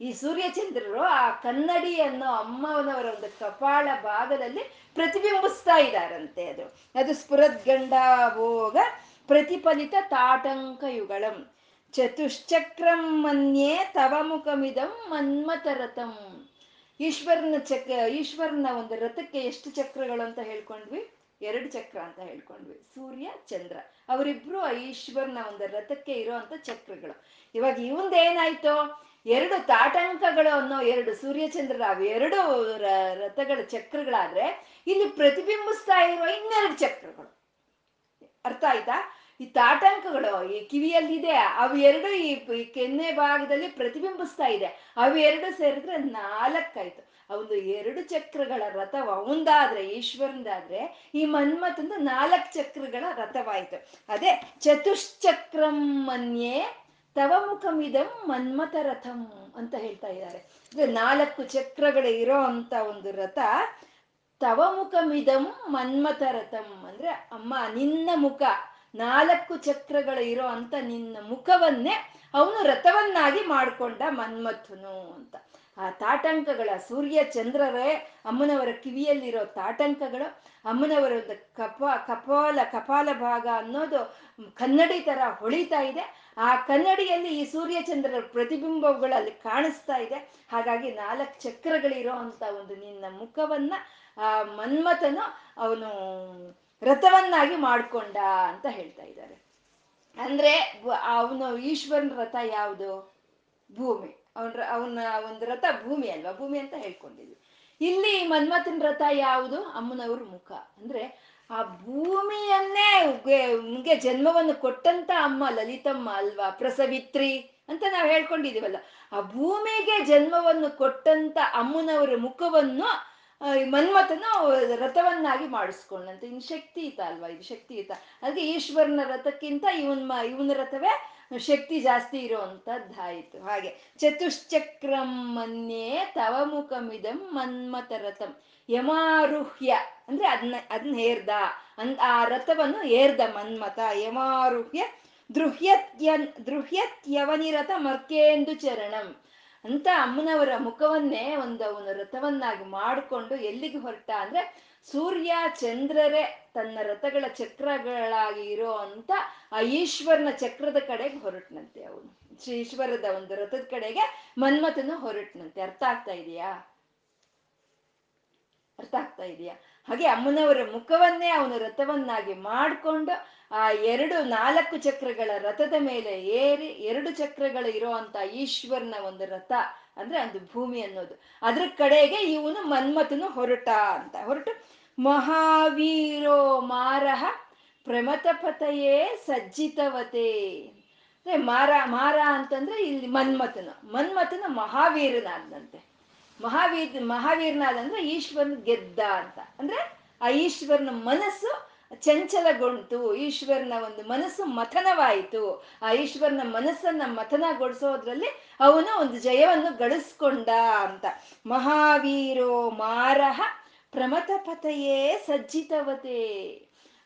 ಈ ಸೂರ್ಯಚಂದ್ರರು ಆ ಕನ್ನಡಿ ಅನ್ನೋ ಅಮ್ಮನವರ ಒಂದು ಕಪಾಳ ಭಾಗದಲ್ಲಿ ಪ್ರತಿಬಿಂಬಿಸ್ತಾ ಇದ್ದಾರಂತೆ ಅದು. ಅದು ಸ್ಫುರದ್ಗಂಡಾಭೋಗ ಪ್ರತಿಫಲಿತ ತಾಟಂಕ ಯುಗಳಂ ಚತುಶ್ಚಕ್ರಂ ಮನ್ಯೇ ತವ ಮುಖಮಿದಂ ಮನ್ಮಥರಥಂ. ಈಶ್ವರನ ಚಕ್ರ ಈಶ್ವರನ ಒಂದು ರಥಕ್ಕೆ ಎಷ್ಟು ಚಕ್ರಗಳು ಅಂತ ಹೇಳ್ಕೊಂಡ್ವಿ? ಎರಡು ಚಕ್ರ ಅಂತ ಹೇಳ್ಕೊಂಡ್ವಿ. ಸೂರ್ಯ, ಚಂದ್ರ. ಅವರಿಬ್ರು ಆ ಈಶ್ವರನ ಒಂದು ರಥಕ್ಕೆ ಇರೋ ಚಕ್ರಗಳು. ಇವಾಗ ಇವಂದೇನಾಯ್ತು? ಎರಡು ತಾಟಂಕಗಳು ಅನ್ನೋ ಎರಡು ಸೂರ್ಯಚಂದ್ರರ ಎರಡು ರಥಗಳ ಚಕ್ರಗಳಾದ್ರೆ ಇಲ್ಲಿ ಪ್ರತಿಬಿಂಬಿಸ್ತಾ ಇರುವ ಇನ್ನೆರಡು ಚಕ್ರಗಳು. ಅರ್ಥ ಆಯ್ತಾ? ಈ ತಾಟಂಕಗಳು, ಈ ಕಿವಿಯಲ್ಲಿದೆ ಇದೆ ಎರಡು ಈ ಕೆನ್ನೆ ಭಾಗದಲ್ಲಿ ಪ್ರತಿಬಿಂಬಿಸ್ತಾ ಇದೆ. ಅವೆರಡು ಸೇರಿದ್ರೆ ನಾಲ್ಕಾಯ್ತು. ಅವನು ಎರಡು ಚಕ್ರಗಳ ರಥವ ಅವಂದಾದ್ರೆ ಈಶ್ವರಂದಾದ್ರೆ ಈ ಮನ್ಮಥಂದು ನಾಲ್ಕು ಚಕ್ರಗಳ ರಥವಾಯ್ತು. ಅದೇ ಚತುಶ್ಚಕ್ರಂ ಮನ್ಯೆ ತವ ಮುಖಮಿದಂ ಮನ್ಮಥ ರಥಂ ಅಂತ ಹೇಳ್ತಾ ಇದ್ದಾರೆ. ಅಂದ್ರೆ ನಾಲ್ಕು ಚಕ್ರಗಳು ಇರೋ ಅಂತ ಒಂದು ರಥ. ತವ ಮುಖಮಿದಂ ಮನ್ಮಥ ರಥಂ ಅಂದ್ರೆ, ಅಮ್ಮ, ನಿನ್ನ ಮುಖ. ನಾಲ್ಕು ಚಕ್ರಗಳು ಇರೋ ಅಂತ ನಿನ್ನ ಮುಖವನ್ನೇ ಅವನು ರಥವನ್ನಾಗಿ ಮಾಡ್ಕೊಂಡ ಮನ್ಮಥನು ಅಂತ. ಆ ತಾಟಂಕಗಳ, ಸೂರ್ಯ, ಚಂದ್ರರೇ, ಅಮ್ಮನವರ ಕಿವಿಯಲ್ಲಿರೋ ತಾಟಂಕಗಳು, ಅಮ್ಮನವರ ಕಪ, ಕಪಾಲ ಕಪಾಲ ಭಾಗ ಅನ್ನೋದು ಕನ್ನಡಿ ತರ ಹೊಳಿತಾ ಇದೆ. ಆ ಕನ್ನಡಿಯಲ್ಲಿ ಈ ಸೂರ್ಯಚಂದ್ರರ ಪ್ರತಿಬಿಂಬಗಳಲ್ಲಿ ಕಾಣಿಸ್ತಾ ಇದೆ. ಹಾಗಾಗಿ ನಾಲ್ಕು ಚಕ್ರಗಳಿರೋ ಅಂತ ಒಂದು ನಿನ್ನ ಮುಖವನ್ನ, ಆ ಮನ್ಮಥನು ಅವನು ರಥವನ್ನಾಗಿ ಮಾಡ್ಕೊಂಡ ಅಂತ ಹೇಳ್ತಾ ಇದ್ದಾರೆ. ಅಂದ್ರೆ ಅವನು ಈಶ್ವರನ ರಥ ಯಾವುದು? ಭೂಮಿ. ಅವನ ಅವನ ಒಂದು ರಥ ಭೂಮಿ ಅಲ್ವಾ? ಭೂಮಿ ಅಂತ ಹೇಳ್ಕೊಂಡಿದ್ವಿ. ಇಲ್ಲಿ ಮನ್ಮಥನ ರಥ ಯಾವುದು? ಅಮ್ಮನವ್ರ ಮುಖ. ಅಂದ್ರೆ ಆ ಭೂಮಿಯನ್ನೇ ನಿಮಗೆ ಜನ್ಮವನ್ನು ಕೊಟ್ಟಂತ ಅಮ್ಮ ಲಲಿತಮ್ಮ ಅಲ್ವಾ? ಪ್ರಸವಿತ್ರಿ ಅಂತ ನಾವು ಹೇಳ್ಕೊಂಡಿದೀವಲ್ಲ. ಆ ಭೂಮಿಗೆ ಜನ್ಮವನ್ನು ಕೊಟ್ಟಂತ ಅಮ್ಮನವರ ಮುಖವನ್ನು ಮನ್ಮಥನ ರಥವನ್ನಾಗಿ ಮಾಡಿಸ್ಕೊಂಡಂತೆ. ಇನ್ ಶಕ್ತಿಯುತ ಅಲ್ವಾ? ಇದು ಶಕ್ತಿಯುತ ಅದಕ್ಕೆ ಈಶ್ವರನ ರಥಕ್ಕಿಂತ ಇವನ್ ಇವನ ರಥವೇ ಶಕ್ತಿ ಜಾಸ್ತಿ ಇರೋವಂಥದ್ದಾಯಿತು ಹಾಗೆ ಚತುಶ್ಚಕ್ರಂ ಮನ್ಯೇ ತವ ಮುಖಮಿದಂ ಮನ್ಮಥ ರಥಂ ಯಮಾರುಹ್ಯ. ಅಂದ್ರೆ ಅದನ್ನ ಅದನ್ನ ಹೇರ್ದ ಅನ್ ಆ ರಥವನ್ನು ಏರ್ದ ಮನ್ಮಥ. ಯಮಾರುಹ್ಯ ದೃಹ್ಯತ್ಯನ್ ದೃಹ್ಯತ್ಯವನಿರಥ ಮರ್ಕೇಂದು ಚರಣಂ. ಅಂತ ಅಮ್ಮನವರ ಮುಖವನ್ನೇ ಒಂದು ಅವನು ರಥವನ್ನಾಗಿ ಮಾಡಿಕೊಂಡು ಎಲ್ಲಿಗೆ ಹೊರಟ ಅಂದ್ರೆ ಸೂರ್ಯ ಚಂದ್ರರೇ ತನ್ನ ರಥಗಳ ಚಕ್ರಗಳಾಗಿ ಇರೋ ಅಂತ ಆ ಈಶ್ವರನ ಚಕ್ರದ ಕಡೆಗೆ ಹೊರಟ್ನಂತೆ ಅವನು. ಶ್ರೀ ಈಶ್ವರದ ಒಂದು ರಥದ ಕಡೆಗೆ ಮನ್ಮಥನು ಹೊರಟ್ನಂತೆ. ಅರ್ಥ ಆಗ್ತಾ ಇದೆಯಾ? ಅರ್ಥ ಆಗ್ತಾ ಇದೆಯಾ? ಹಾಗೆ ಅಮ್ಮನವರ ಮುಖವನ್ನೇ ಅವನು ರಥವನ್ನಾಗಿ ಮಾಡಿಕೊಂಡು ಆ ಎರಡು ನಾಲ್ಕು ಚಕ್ರಗಳ ರಥದ ಮೇಲೆ ಏರಿ ಎರಡು ಚಕ್ರಗಳು ಇರುವಂತ ಈಶ್ವರನ ಒಂದು ರಥ ಅಂದ್ರೆ ಒಂದು ಭೂಮಿ ಅನ್ನೋದು. ಅದ್ರ ಕಡೆಗೆ ಇವನು ಮನ್ಮಥನು ಹೊರಟ ಅಂತ. ಹೊರಟು ಮಹಾವೀರೋ ಮಾರಹ ಪ್ರಮಥಪತಯೇ ಸಜ್ಜಿತವತೆ. ಮಾರ ಮಾರ ಅಂತಂದ್ರೆ ಇಲ್ಲಿ ಮನ್ಮಥನು. ಮನ್ಮಥನು ಮಹಾವೀರನಾದಂತೆ. ಮಹಾವೀರ್, ಮಹಾವೀರನಾದಂದ್ರೆ ಈಶ್ವರನ ಗೆದ್ದ ಅಂತ. ಅಂದ್ರೆ ಆ ಈಶ್ವರನ ಮನಸ್ಸು ಚಂಚಲಗೊಂಡು, ಈಶ್ವರನ ಒಂದು ಮನಸ್ಸು ಮಥನವಾಯಿತು. ಆ ಈಶ್ವರನ ಮನಸ್ಸನ್ನ ಮಥನಗೊಳಿಸೋದ್ರಲ್ಲಿ ಅವನು ಒಂದು ಜಯವನ್ನು ಗಳಿಸ್ಕೊಂಡ ಅಂತ. ಮಹಾವೀರೋ ಮಾರಹ ಪ್ರಮಥಪತಯೇ ಸಜ್ಜಿತವತೆ.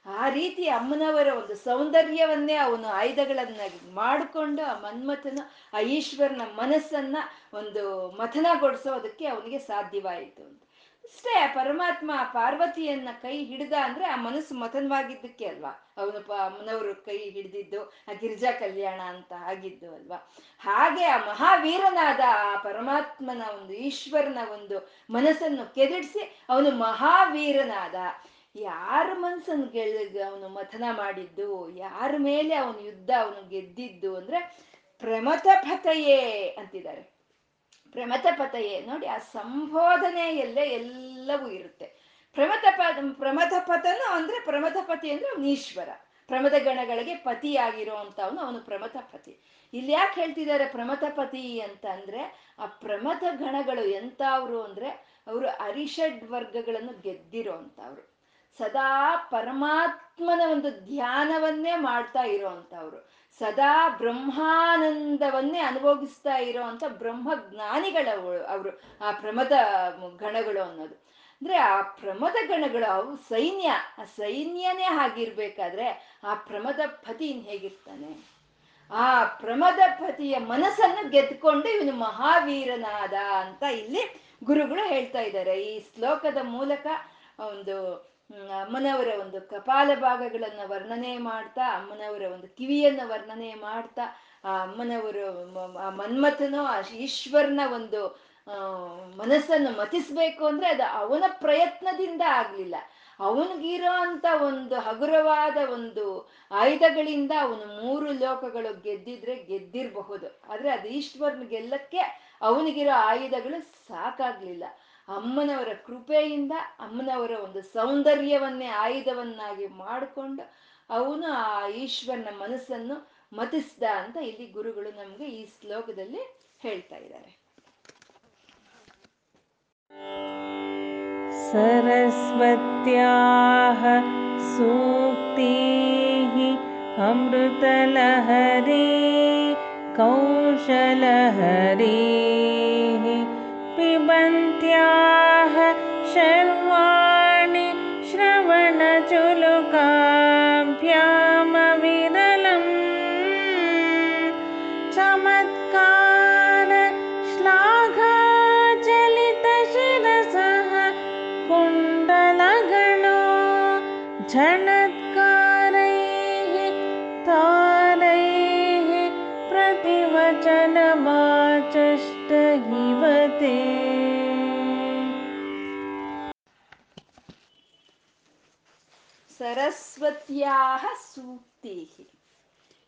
ಆ ರೀತಿ ಅಮ್ಮನವರ ಒಂದು ಸೌಂದರ್ಯವನ್ನೇ ಅವನು ಆಯುಧಗಳನ್ನಾಗಿ ಮಾಡಿಕೊಂಡು ಆ ಮನ್ಮಥನ ಆ ಈಶ್ವರನ ಮನಸ್ಸನ್ನ ಒಂದು ಮಥನ ಕೊಡ್ಸೋದಕ್ಕೆ ಅವನಿಗೆ ಸಾಧ್ಯವಾಯಿತು ಅಂತ. ಅಷ್ಟೇ, ಪರಮಾತ್ಮ ಪಾರ್ವತಿಯನ್ನ ಕೈ ಹಿಡಿದ ಅಂದ್ರೆ ಆ ಮನಸ್ಸು ಮಥನವಾಗಿದ್ದಕ್ಕೆ ಅಲ್ವಾ? ಅವನು ಪ ಅಮ್ಮನವರು ಕೈ ಹಿಡಿದಿದ್ದು, ಆ ಗಿರಿಜಾ ಕಲ್ಯಾಣ ಅಂತ ಆಗಿದ್ದು ಅಲ್ವಾ? ಹಾಗೆ ಆ ಮಹಾವೀರನಾದ ಆ ಪರಮಾತ್ಮನ ಒಂದು ಈಶ್ವರನ ಒಂದು ಮನಸ್ಸನ್ನು ಕೆದಡಿಸಿ ಅವನು ಮಹಾವೀರನಾದ. ಯಾರ ಮನಸ್ಸನ್ನು ಗೆಳ ಅವನು ಮಥನ ಮಾಡಿದ್ದು? ಯಾರ ಮೇಲೆ ಅವನು ಯುದ್ಧ ಅವನು ಗೆದ್ದಿದ್ದು ಅಂದ್ರೆ ಪ್ರಮಥಪತಯೇ ಅಂತಿದ್ದಾರೆ. ಪ್ರಮಥಪತಯೇ ನೋಡಿ, ಆ ಸಂಬೋಧನೆಯಲ್ಲೇ ಎಲ್ಲವೂ ಇರುತ್ತೆ. ಪ್ರಮಥಪ ಪ್ರಮಥಪತನು ಅಂದ್ರೆ ಪ್ರಮಥಪತಿ ಅಂದ್ರೆ ಅವನು ಈಶ್ವರ. ಪ್ರಮದ ಗಣಗಳಿಗೆ ಪತಿಯಾಗಿರೋ ಅಂತವನು ಅವನು ಪ್ರಮಥಪತಿ ಇಲ್ಲಿ ಯಾಕೆ ಹೇಳ್ತಿದ್ದಾರೆ ಪ್ರಮಥಪತಿ ಅಂತ ಅಂದ್ರೆ, ಆ ಪ್ರಮಥ ಗಣಗಳು ಎಂಥವ್ರು ಅಂದ್ರೆ, ಅವರು ಅರಿಷಡ್ ವರ್ಗಗಳನ್ನು ಗೆದ್ದಿರೋ ಅಂತವ್ರು ಸದಾ ಪರಮಾತ್ಮನ ಒಂದು ಧ್ಯಾನವನ್ನೇ ಮಾಡ್ತಾ ಇರೋವಂಥವ್ರು ಸದಾ ಬ್ರಹ್ಮಾನಂದವನ್ನೇ ಅನುಭವಿಸ್ತಾ ಇರೋವಂಥ ಬ್ರಹ್ಮ ಜ್ಞಾನಿಗಳವರು ಅವರು, ಆ ಪ್ರಮದ ಗಣಗಳು ಅನ್ನೋದು. ಅಂದ್ರೆ ಆ ಪ್ರಮದ ಗಣಗಳು, ಅವು ಸೈನ್ಯ, ಆ ಸೈನ್ಯನೇ ಆಗಿರ್ಬೇಕಾದ್ರೆ ಆ ಪ್ರಮದ ಪತಿ ಇನ್ ಹೇಗಿರ್ತಾನೆ? ಆ ಪ್ರಮದ ಪತಿಯ ಮನಸ್ಸನ್ನು ಗೆದ್ಕೊಂಡು ಇವನು ಮಹಾವೀರನಾದ ಅಂತ ಇಲ್ಲಿ ಗುರುಗಳು ಹೇಳ್ತಾ ಇದ್ದಾರೆ. ಈ ಶ್ಲೋಕದ ಮೂಲಕ ಒಂದು ಅಮ್ಮನವರ ಒಂದು ಕಪಾಲ ಭಾಗಗಳನ್ನ ವರ್ಣನೆ ಮಾಡ್ತಾ, ಅಮ್ಮನವರ ಒಂದು ಕಿವಿಯನ್ನ ವರ್ಣನೆ ಮಾಡ್ತಾ, ಆ ಅಮ್ಮನವರು ಆ ಮನ್ಮಥನು, ಆ ಈಶ್ವರನ ಒಂದು ಮನಸ್ಸನ್ನು ಮತಿಸ್ಬೇಕು ಅಂದ್ರೆ ಅದು ಅವನ ಪ್ರಯತ್ನದಿಂದ ಆಗ್ಲಿಲ್ಲ. ಅವನಿಗಿರೋ ಅಂತ ಒಂದು ಹಗುರವಾದ ಒಂದು ಆಯುಧಗಳಿಂದ ಅವನು ಮೂರು ಲೋಕಗಳು ಗೆದ್ದಿದ್ರೆ ಗೆದ್ದಿರಬಹುದು. ಆದ್ರೆ ಅದು ಈಶ್ವರನ ಗೆಲ್ಲಕ್ಕೆ ಅವನಿಗಿರೋ ಆಯುಧಗಳು ಸಾಕಾಗ್ಲಿಲ್ಲ. ಅಮ್ಮನವರ ಕೃಪೆಯಿಂದ ಅಮ್ಮನವರ ಒಂದು ಸೌಂದರ್ಯವನ್ನೇ ಆಯುಧವನ್ನಾಗಿ ಮಾಡಿಕೊಂಡು ಅವನು ಆ ಈಶ್ವರನ ಮನಸ್ಸನ್ನು ಮತಿಸ್ದ ಅಂತ ಇಲ್ಲಿ ಗುರುಗಳು ನಮ್ಗೆ ಈ ಶ್ಲೋಕದಲ್ಲಿ ಹೇಳ್ತಾ ಇದ್ದಾರೆ सरस्वत्याः सूक्तिः अमृतलहरी कौशलहरीः पिबन्त्याः ಸರಸ್ವತ್ಯಾಹ ಸೂಕ್ತಿ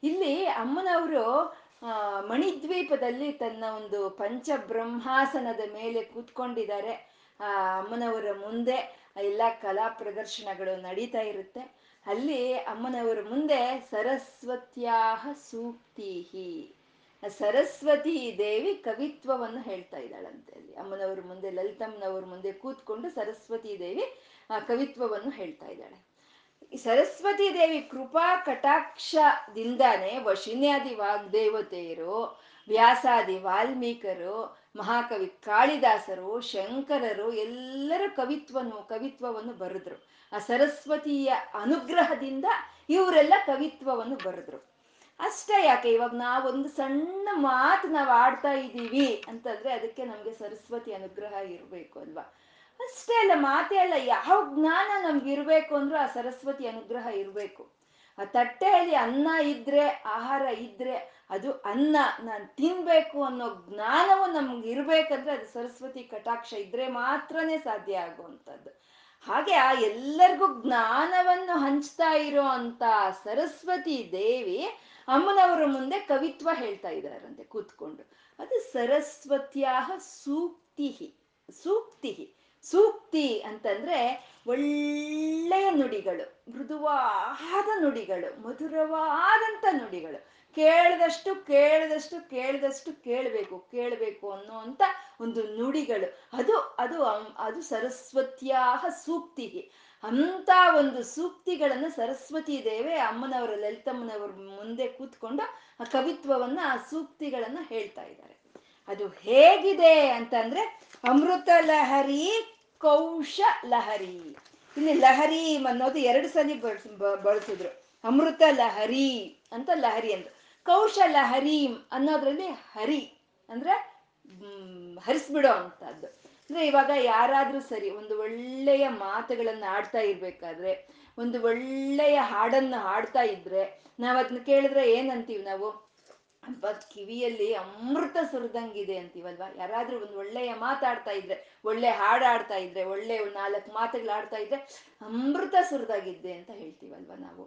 ಇಲ್ಲಿ ಅಮ್ಮನವರು ಮಣಿದ್ವೀಪದಲ್ಲಿ ತನ್ನ ಒಂದು ಪಂಚಬ್ರಹ್ಮಾಸನದ ಮೇಲೆ ಕೂತ್ಕೊಂಡಿದ್ದಾರೆ. ಆ, ಅಮ್ಮನವರ ಮುಂದೆ ಎಲ್ಲ ಕಲಾ ಪ್ರದರ್ಶನಗಳು ನಡೀತಾ ಇರುತ್ತೆ. ಅಲ್ಲಿ ಅಮ್ಮನವರ ಮುಂದೆ ಸರಸ್ವತ್ಯಾಹ ಸೂಕ್ತಿ ಸರಸ್ವತಿ ದೇವಿ ಕವಿತ್ವವನ್ನು ಹೇಳ್ತಾ ಇದ್ದಾಳಂತೆ ಅಲ್ಲಿ. ಅಮ್ಮನವ್ರ ಮುಂದೆ, ಲಲಿತಮ್ಮನವ್ರ ಮುಂದೆ ಕೂತ್ಕೊಂಡು ಸರಸ್ವತಿ ದೇವಿ, ಆ, ಕವಿತ್ವವನ್ನು ಹೇಳ್ತಾ ಇದ್ದಾಳೆ. ಸರಸ್ವತಿ ದೇವಿ ಕೃಪಾ ಕಟಾಕ್ಷದಿಂದಾನೇ ವಶಿನ್ಯಾದಿ ವಾಗ್ದೇವತೆಯರು, ವ್ಯಾಸಾದಿ ವಾಲ್ಮೀಕರು, ಮಹಾಕವಿ ಕಾಳಿದಾಸರು, ಶಂಕರರು ಎಲ್ಲರ ಕವಿತ್ವನು ಕವಿತ್ವವನ್ನು ಬರೆದ್ರು. ಆ ಸರಸ್ವತಿಯ ಅನುಗ್ರಹದಿಂದ ಇವರೆಲ್ಲ ಕವಿತ್ವವನ್ನು ಬರೆದ್ರು. ಅಷ್ಟೇ ಯಾಕೆ ಇವಾಗ ನಾವೊಂದು ಸಣ್ಣ ಮಾತು ನಾವು ಆಡ್ತಾ ಇದ್ದೀವಿ ಅಂತಂದ್ರೆ ಅದಕ್ಕೆ ನಮ್ಗೆ ಸರಸ್ವತಿ ಅನುಗ್ರಹ ಇರಬೇಕು ಅಲ್ವಾ? ಅಷ್ಟೇ ಅಲ್ಲ, ಮಾತೇ ಅಲ್ಲ, ಯಾವ ಜ್ಞಾನ ನಮ್ಗೆ ಇರ್ಬೇಕು ಅಂದ್ರೂ ಆ ಸರಸ್ವತಿ ಅನುಗ್ರಹ ಇರಬೇಕು. ಆ ತಟ್ಟೆಯಲ್ಲಿ ಅನ್ನ ಇದ್ರೆ, ಆಹಾರ ಇದ್ರೆ ಅದು ಅನ್ನ, ನಾನು ತಿನ್ಬೇಕು ಅನ್ನೋ ಜ್ಞಾನವು ನಮ್ಗೆ ಇರ್ಬೇಕಂದ್ರೆ ಅದು ಸರಸ್ವತಿ ಕಟಾಕ್ಷ ಇದ್ರೆ ಮಾತ್ರನೇ ಸಾಧ್ಯ ಆಗುವಂಥದ್ದು. ಹಾಗೆ ಆ ಎಲ್ಲರಿಗೂ ಜ್ಞಾನವನ್ನು ಹಂಚ್ತಾ ಇರೋ ಅಂತ ಸರಸ್ವತಿ ದೇವಿ ಅಮ್ಮನವರ ಮುಂದೆ ಕವಿತ್ವ ಹೇಳ್ತಾ ಇದ್ದಾರಂತೆ, ಕೂತ್ಕೊಂಡು. ಅದು ಸರಸ್ವತಿಯ ಸೂಕ್ತಿ ಸೂಕ್ತಿ ಸೂಕ್ತಿ ಅಂತಂದ್ರೆ ಒಳ್ಳೆಯ ನುಡಿಗಳು, ಮೃದುವಾದ ನುಡಿಗಳು ಮಧುರವಾದಂಥ ನುಡಿಗಳು. ಕೇಳಿದಷ್ಟು ಕೇಳಿದಷ್ಟು ಕೇಳಿದಷ್ಟು ಕೇಳಬೇಕು ಕೇಳಬೇಕು ಅನ್ನೋ ಅಂತ ಒಂದು ನುಡಿಗಳು. ಅದು ಅದು ಅದು ಸರಸ್ವತಿಯ ಸೂಕ್ತಿ ಅಂತ ಒಂದು ಸೂಕ್ತಿಗಳನ್ನು ಸರಸ್ವತಿ ದೇವೆ ಅಮ್ಮನವರ, ಲಲಿತಮ್ಮನವರ ಮುಂದೆ ಕೂತ್ಕೊಂಡು ಆ ಕವಿತ್ವವನ್ನ, ಆ ಸೂಕ್ತಿಗಳನ್ನ ಹೇಳ್ತಾ ಇದ್ದಾರೆ. ಅದು ಹೇಗಿದೆ ಅಂತಂದ್ರೆ ಅಮೃತ ಲಹರಿ ಕೌಶ ಲಹರಿ ಇಲ್ಲಿ ಲಹರಿ ಅನ್ನೋದು ಎರಡು ಸಲ ಬಳಸ್ ಬಳಸಿದ್ರು. ಅಮೃತ ಲಹರಿ ಅಂತ ಲಹರಿ ಅಂದ್ರು. ಕೌಶ ಲಹರಿ ಅನ್ನೋದ್ರಲ್ಲಿ ಹರಿ ಅಂದ್ರೆ ಹರಿಸ್ಬಿಡೋ ಅಂತದ್ದು. ಅಂದ್ರೆ ಇವಾಗ ಯಾರಾದ್ರೂ ಸರಿ ಒಂದು ಒಳ್ಳೆಯ ಮಾತುಗಳನ್ನ ಆಡ್ತಾ ಇರ್ಬೇಕಾದ್ರೆ, ಒಂದು ಒಳ್ಳೆಯ ಹಾಡನ್ನ ಹಾಡ್ತಾ ಇದ್ರೆ ನಾವ್ ಅದನ್ನ ಕೇಳಿದ್ರೆ ಏನಂತೀವಿ ನಾವು? ಅಬ್ಬಾ ಕಿವಿಯಲ್ಲಿ ಅಮೃತ ಸುರಿದಂಗಿದೆ ಅಂತೀವಲ್ವಾ ಯಾರಾದ್ರೂ ಒಂದು ಒಳ್ಳೆಯ ಮಾತಾಡ್ತಾ ಇದ್ರೆ, ಒಳ್ಳೆ ಹಾಡಾಡ್ತಾ ಇದ್ರೆ, ಒಳ್ಳೆ ನಾಲ್ಕು ಮಾತುಗಳು ಆಡ್ತಾ ಇದ್ರೆ ಅಮೃತ ಸುರಿದಾಗಿದ್ದೆ ಅಂತ ಹೇಳ್ತೀವಲ್ವಾ ನಾವು?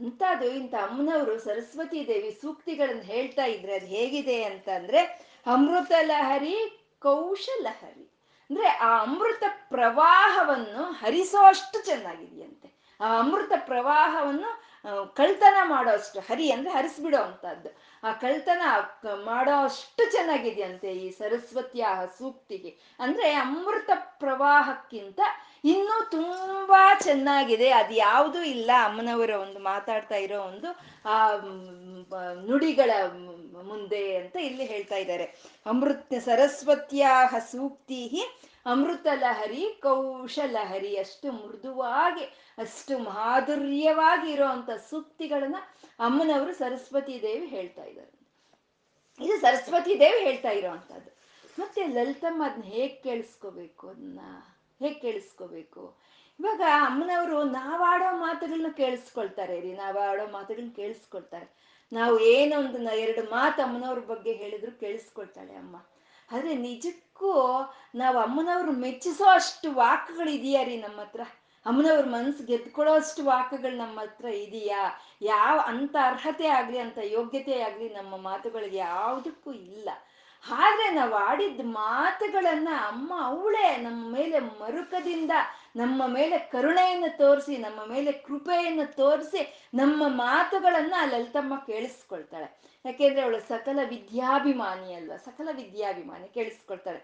ಅಂಥದ್ದು ಇಂಥ ಅಮ್ಮನವರು ಸರಸ್ವತಿ ದೇವಿ ಸೂಕ್ತಿಗಳನ್ನ ಹೇಳ್ತಾ ಇದ್ರೆ ಅದು ಹೇಗಿದೆ ಅಂತ ಅಂದ್ರೆ ಅಮೃತ ಲಹರಿ ಕೌಶಲಹರಿ. ಅಂದ್ರೆ ಆ ಅಮೃತ ಪ್ರವಾಹವನ್ನು ಹರಿಸೋಷ್ಟು ಚೆನ್ನಾಗಿದೆಯಂತೆ. ಆ ಅಮೃತ ಪ್ರವಾಹವನ್ನು ಕಳ್ತನ ಮಾಡೋ ಅಷ್ಟು ಹರಿ ಅಂದ್ರೆ ಹರಿಸ್ಬಿಡೋ ಅಂತದ್ದು ಆ ಕಳ್ತನ ಮಾಡೋ ಅಷ್ಟು ಚೆನ್ನಾಗಿದೆಯಂತೆ ಈ ಸರಸ್ವತಿಯ ಸೂಕ್ತಿಗೆ. ಅಂದ್ರೆ ಅಮೃತ ಪ್ರವಾಹಕ್ಕಿಂತ ಇನ್ನೂ ತುಂಬಾ ಚೆನ್ನಾಗಿದೆ. ಅದು ಯಾವುದೂ ಇಲ್ಲ ಅಮ್ಮನವರ ಒಂದು ಮಾತಾಡ್ತಾ ಇರೋ ಒಂದು, ಆ ನುಡಿಗಳ ಮುಂದೆ ಅಂತ ಇಲ್ಲಿ ಹೇಳ್ತಾ ಇದ್ದಾರೆ. ಅಮೃತ ಸರಸ್ವತಿಯ ಸೂಕ್ತಿ ಅಮೃತ ಲಹರಿ ಕೌಶಲಹರಿ ಅಷ್ಟು ಮೃದುವಾಗಿ, ಅಷ್ಟು ಮಾಧುರ್ಯವಾಗಿ ಇರುವಂತ ಸೂಕ್ತಿಗಳನ್ನ ಅಮ್ಮನವರು ಸರಸ್ವತಿ ದೇವಿ ಹೇಳ್ತಾ ಇದ್ದಾರೆ. ಇದು ಸರಸ್ವತಿ ದೇವಿ ಹೇಳ್ತಾ ಇರೋವಂಥದ್ದು ಮತ್ತೆ ಲಲಿತಮ್ಮ ಅದನ್ನ ಹೇಗ್ ಕೇಳಿಸ್ಕೋಬೇಕು ಅದನ್ನ ಹೇಗ್ ಕೇಳಿಸ್ಕೋಬೇಕು? ಇವಾಗ ಅಮ್ಮನವರು ನಾವಾಡೋ ಮಾತುಗಳನ್ನ ಕೇಳಿಸ್ಕೊಳ್ತಾರೆ ರೀ ನಾವಾಡೋ ಮಾತುಗಳನ್ನ ಕೇಳಿಸ್ಕೊಳ್ತಾರೆ. ನಾವು ಏನೋ ಒಂದು ಎರಡು ಮಾತು ಅಮ್ಮನವ್ರ ಬಗ್ಗೆ ಹೇಳಿದ್ರು ಕೇಳಿಸ್ಕೊಳ್ತಾಳೆ ಅಮ್ಮ. ಆದ್ರೆ ನಿಜಕ್ಕೂ ನಾವು ಅಮ್ಮನವ್ರು ಮೆಚ್ಚಿಸೋ ಅಷ್ಟು ವಾಕ್ಗಳು ಇದೆಯಾ ರೀ ನಮ್ಮ ಹತ್ರ? ಅಮ್ಮನವ್ರ ಮನ್ಸು ಗೆದ್ಕೊಳ್ಳೋ ಅಷ್ಟು ವಾಕ್ಗಳು ನಮ್ಮ ಹತ್ರ ಇದೆಯಾ? ಯಾವ ಅಂತ ಅರ್ಹತೆ ಆಗ್ಲಿ, ಅಂತ ಯೋಗ್ಯತೆ ಆಗ್ಲಿ ನಮ್ಮ ಮಾತುಗಳಿಗೆ ಯಾವುದಕ್ಕೂ ಇಲ್ಲ. ಆದ್ರೆ ನಾವು ಆಡಿದ ಮಾತುಗಳನ್ನ ಅಮ್ಮ ಅವಳೇ ನಮ್ಮ ಮೇಲೆ ಮರುಕದಿಂದ, ನಮ್ಮ ಮೇಲೆ ಕರುಣೆಯನ್ನು ತೋರಿಸಿ, ನಮ್ಮ ಮೇಲೆ ಕೃಪೆಯನ್ನು ತೋರಿಸಿ ನಮ್ಮ ಮಾತುಗಳನ್ನ ಲಲಿತಮ್ಮ ಕೇಳಿಸ್ಕೊಳ್ತಾಳೆ. ಯಾಕೆಂದ್ರೆ ಅವಳು ಸಕಲ ವಿದ್ಯಾಭಿಮಾನಿ ಅಲ್ವಾ? ಸಕಲ ವಿದ್ಯಾಭಿಮಾನಿ ಕೇಳಿಸ್ಕೊಳ್ತಾಳೆ.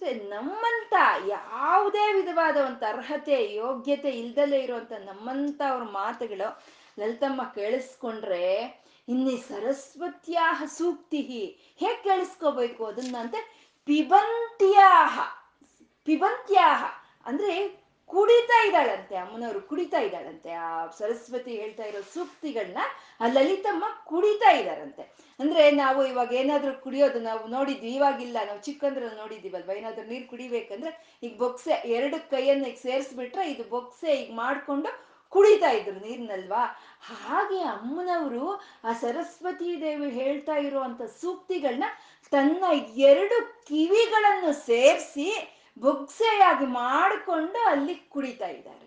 ಸೊ ನಮ್ಮಂತ ಯಾವುದೇ ವಿಧವಾದ ಒಂದು ಅರ್ಹತೆ, ಯೋಗ್ಯತೆ ಇಲ್ದಲೇ ಇರುವಂತ ನಮ್ಮಂತ ಅವ್ರ ಮಾತುಗಳು ಲಲಿತಮ್ಮ ಕೇಳಿಸ್ಕೊಂಡ್ರೆ ಇನ್ನಿ ಸರಸ್ವತ್ಯಾಹ ಸೂಕ್ತಿ ಹೇಗೆ ಕೇಳಿಸ್ಕೋಬೇಕು ಅದನ್ನ ಅಂತ? ಪಿಬಂತ್ಯಾಹ ಪಿಬಂತ್ಯಾಹ ಅಂದ್ರೆ ಕುಡಿತಾ ಇದ್ದಾಳಂತೆ ಅಮ್ಮನವರು, ಕುಡಿತಾ ಇದ್ದಾಳಂತೆ. ಆ ಸರಸ್ವತಿ ಹೇಳ್ತಾ ಇರೋ ಸೂಕ್ತಿಗಳನ್ನ ಆ ಲಲಿತಮ್ಮ ಕುಡಿತಾ ಇದ್ದಾರಂತೆ. ಅಂದ್ರೆ ನಾವು ಇವಾಗ ಏನಾದ್ರೂ ಕುಡಿಯೋದು ನಾವು ನೋಡಿದ್ವಿ, ಇವಾಗಿಲ್ಲ. ನಾವು ಚಿಕ್ಕಂದ್ರ ನೋಡಿದ್ದೀವಲ್ವ? ಏನಾದ್ರೂ ನೀರು ಕುಡಿಬೇಕಂದ್ರೆ ಈಗ ಬೊಕ್ಸೆ, ಎರಡು ಕೈಯನ್ನ ಈಗ ಸೇರಿಸ್ಬಿಟ್ರೆ ಇದು ಬೊಕ್ಸೆ ಈಗ ಮಾಡ್ಕೊಂಡು ಕುಡಿತಾ ಇದ್ರು ನೀರ್ನಲ್ವಾ? ಹಾಗೆ ಅಮ್ಮನವರು ಆ ಸರಸ್ವತಿ ದೇವಿ ಹೇಳ್ತಾ ಇರುವಂತ ಸೂಕ್ತಿಗಳನ್ನ ತನ್ನ ಎರಡು ಕಿವಿಗಳನ್ನು ಸೇರಿಸಿ ಬೊಗ್ಸೆಯಾಗಿ ಮಾಡಿಕೊಂಡು ಅಲ್ಲಿ ಕುಡಿತಾ ಇದ್ದಾರಂತೆ.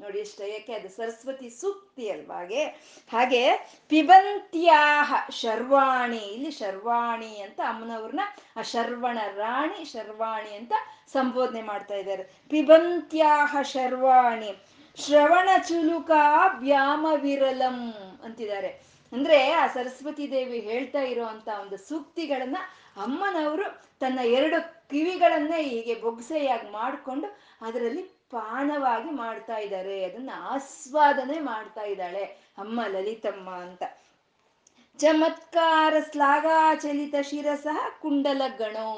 ನೋಡಿ ಇಷ್ಟ ಯಾಕೆ ಅದು ಸರಸ್ವತಿ ಸೂಕ್ತಿ ಅಲ್ವಾ ಹಾಗೆ? ಹಾಗೆ ಪಿಬಂತ್ಯಾಹ ಶರ್ವಾಣಿ, ಇಲ್ಲಿ ಶರ್ವಾಣಿ ಅಂತ ಅಮ್ಮನವ್ರನ್ನ, ಆ ಶರ್ವಣ ರಾಣಿ, ಶರ್ವಾಣಿ ಅಂತ ಸಂಬೋಧನೆ ಮಾಡ್ತಾ ಇದ್ದಾರೆ. ಪಿಬಂತ್ಯಾಹ ಶರ್ವಾಣಿ, ಶ್ರವಣ ಚುಲುಕ ವ್ಯಾಮ ವಿರಲಂ. ಅಂತಿದ್ದಾರೆ. ಅಂದ್ರೆ ಆ ಸರಸ್ವತಿ ದೇವಿ ಹೇಳ್ತಾ ಇರುವಂತ ಒಂದು ಸೂಕ್ತಿಗಳನ್ನ ಅಮ್ಮನವರು ತನ್ನ ಎರಡು ಕಿವಿಗಳನ್ನೇ ಹೀಗೆ ಬೊಗ್ಸೆಯಾಗಿ ಮಾಡಿಕೊಂಡು ಅದರಲ್ಲಿ ಪಾನವಾಗಿ ಮಾಡ್ತಾ ಇದ್ದಾರೆ. ಅದನ್ನ ಆಸ್ವಾದನೆ ಮಾಡ್ತಾ ಇದ್ದಾಳೆ ಅಮ್ಮ ಲಲಿತಮ್ಮ ಅಂತ. ಚಮತ್ಕಾರ ಶ್ಲಾಘಾಚಲಿತ ಶಿರಸಃ ಕುಂಡಲ ಗಣೋ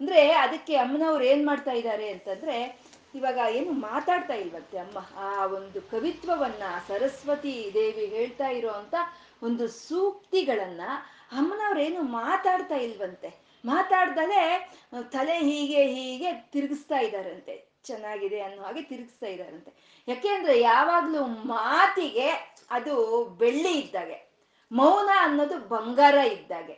ಅಂದ್ರೆ ಅದಕ್ಕೆ ಅಮ್ಮನವ್ರು ಏನ್ ಮಾಡ್ತಾ ಇದ್ದಾರೆ ಅಂತಂದ್ರೆ ಇವಾಗ ಏನು ಮಾತಾಡ್ತಾ ಇಲ್ವಂತೆ ಅಮ್ಮ ಆ ಒಂದು ಕವಿತ್ವವನ್ನ ಸರಸ್ವತಿ ದೇವಿ ಹೇಳ್ತಾ ಇರೋಂತ ಒಂದು ಸೂಕ್ತಿಗಳನ್ನ ಅಮ್ಮನವ್ರೇನು ಮಾತಾಡ್ತಾ ಇಲ್ವಂತೆ? ಮಾತಾಡ್ದಲೆ ತಲೆ ಹೀಗೆ ಹೀಗೆ ತಿರುಗಿಸ್ತಾ ಇದ್ದಾರಂತೆ ಚೆನ್ನಾಗಿದೆ ಅನ್ನೋ ಹಾಗೆ ತಿರುಗಿಸ್ತಾ ಇದ್ದಾರಂತೆ ಯಾಕೆಂದ್ರೆ ಯಾವಾಗ್ಲೂ ಮಾತಿಗೆ ಅದು ಬೆಳ್ಳಿ ಇದ್ದಾಗೆ. ಮೌನ ಅನ್ನೋದು ಬಂಗಾರ ಇದ್ದಾಗೆ.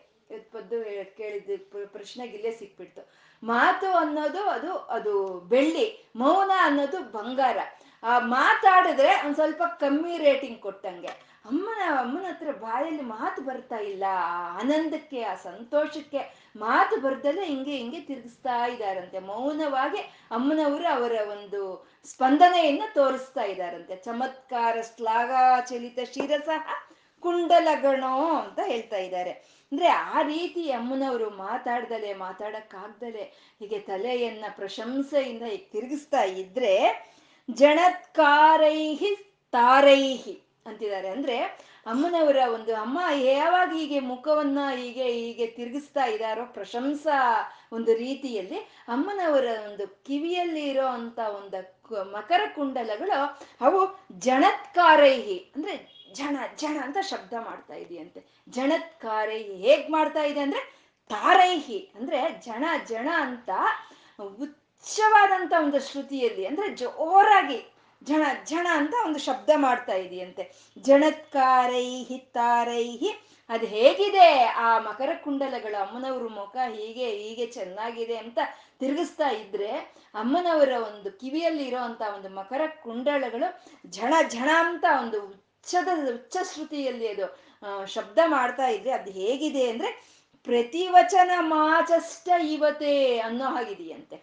ಪದ್ದು ಕೇಳಿದ ಪ್ರಶ್ನೆಗೆ ಇಲ್ಲೇ ಸಿಕ್ಬಿಡ್ತು. ಮಾತು ಅನ್ನೋದು ಅದು ಅದು ಬೆಳ್ಳಿ, ಮೌನ ಅನ್ನೋದು ಬಂಗಾರ. ಆ ಮಾತಾಡಿದ್ರೆ ಒಂದ್ ಸ್ವಲ್ಪ ಕಮ್ಮಿ ರೇಟಿಂಗ್ ಕೊಟ್ಟಂಗೆ. ಅಮ್ಮನ ಅಮ್ಮನ ಹತ್ರ ಬಾಯಲ್ಲಿ ಮಾತು ಬರ್ತಾ ಇಲ್ಲ. ಆ ಆನಂದಕ್ಕೆ, ಆ ಸಂತೋಷಕ್ಕೆ ಮಾತು ಬರ್ದಲ್ಲೇ ಹಿಂಗೆ ಹಿಂಗೆ ತಿರುಗಿಸ್ತಾ ಇದ್ದಾರಂತೆ ಮೌನವಾಗಿ ಅಮ್ಮನವರು ಅವರ ಒಂದು ಸ್ಪಂದನೆಯನ್ನ ತೋರಿಸ್ತಾ ಇದ್ದಾರಂತೆ ಚಮತ್ಕಾರ ಶ್ಲಾಘಾಚಲಿತ ಶಿರಸಃ ಕುಂಡಲಗಣೋ ಅಂತ ಹೇಳ್ತಾ ಇದ್ದಾರೆ. ಅಂದ್ರೆ ಆ ರೀತಿ ಅಮ್ಮನವರು ಮಾತಾಡ್ದಲೆ, ಮಾತಾಡಕ್ಕಾಗ್ದಲೆ, ಹೀಗೆ ತಲೆಯನ್ನ ಪ್ರಶಂಸೆಯಿಂದ ತಿರುಗಿಸ್ತಾ ಇದ್ರೆ ಜಣತ್ಕಾರೈಹಿ ತಾರೈಹಿ ಅಂತಿದ್ದಾರೆ. ಅಂದ್ರೆ ಅಮ್ಮನವರ ಒಂದು ಅಮ್ಮ ಯಾವಾಗ ಹೀಗೆ ಮುಖವನ್ನ ಹೀಗೆ ಹೀಗೆ ತಿರುಗಿಸ್ತಾ ಇದ್ದಾರೋ ಪ್ರಶಂಸಾ ಒಂದು ರೀತಿಯಲ್ಲಿ ಅಮ್ಮನವರ ಒಂದು ಕಿವಿಯಲ್ಲಿ ಇರೋ ಅಂತ ಒಂದು ಮಕರ ಕುಂಡಲಗಳು ಅವು ಜಣತ್ಕಾರೈಹಿ ಅಂದ್ರೆ ಜಣ ಜಣ ಅಂತ ಶಬ್ದ ಮಾಡ್ತಾ ಇದೆಯಂತೆ. ಜಣತ್ಕಾರೈಹಿ ಹೇಗ್ ಮಾಡ್ತಾ ಇದೆ ಅಂದ್ರೆ ತಾರೈಹಿ, ಅಂದ್ರೆ ಜಣ ಜಣ ಅಂತ ಉಚ್ಚವಾದಂತ ಒಂದು ಶ್ರುತಿಯಲ್ಲಿ, ಅಂದ್ರೆ ಜೋರಾಗಿ ಜಣ ಜಣ ಅಂತ ಒಂದು ಶಬ್ದ ಮಾಡ್ತಾ ಇದೆಯಂತೆ. ಜಣತ್ಕಾರೈಹಿ ತಾರೈಹಿ, ಅದು ಹೇಗಿದೆ? ಆ ಮಕರ ಕುಂಡಲಗಳು ಅಮ್ಮನವ್ರ ಮುಖ ಹೀಗೆ ಹೀಗೆ ಚೆನ್ನಾಗಿದೆ ಅಂತ ತಿರುಗಿಸ್ತಾ ಇದ್ರೆ ಅಮ್ಮನವರ ಒಂದು ಕಿವಿಯಲ್ಲಿ ಇರೋ ಅಂತ ಒಂದು ಮಕರ ಕುಂಡಲಗಳು ಝಣ ಝಣ ಅಂತ ಒಂದು ಉಚ್ಚದ ಉಚ್ಚ ಶ್ರುತಿಯಲ್ಲಿ ಅದು ಶಬ್ದ ಮಾಡ್ತಾ ಇದ್ರೆ ಅದು ಹೇಗಿದೆ ಅಂದ್ರೆ, ಪ್ರತಿವಚನ ಮಾಚಷ್ಟ ಇವತೆ ಅನ್ನೋ ಹಾಗಿದೆಯಂತೆ.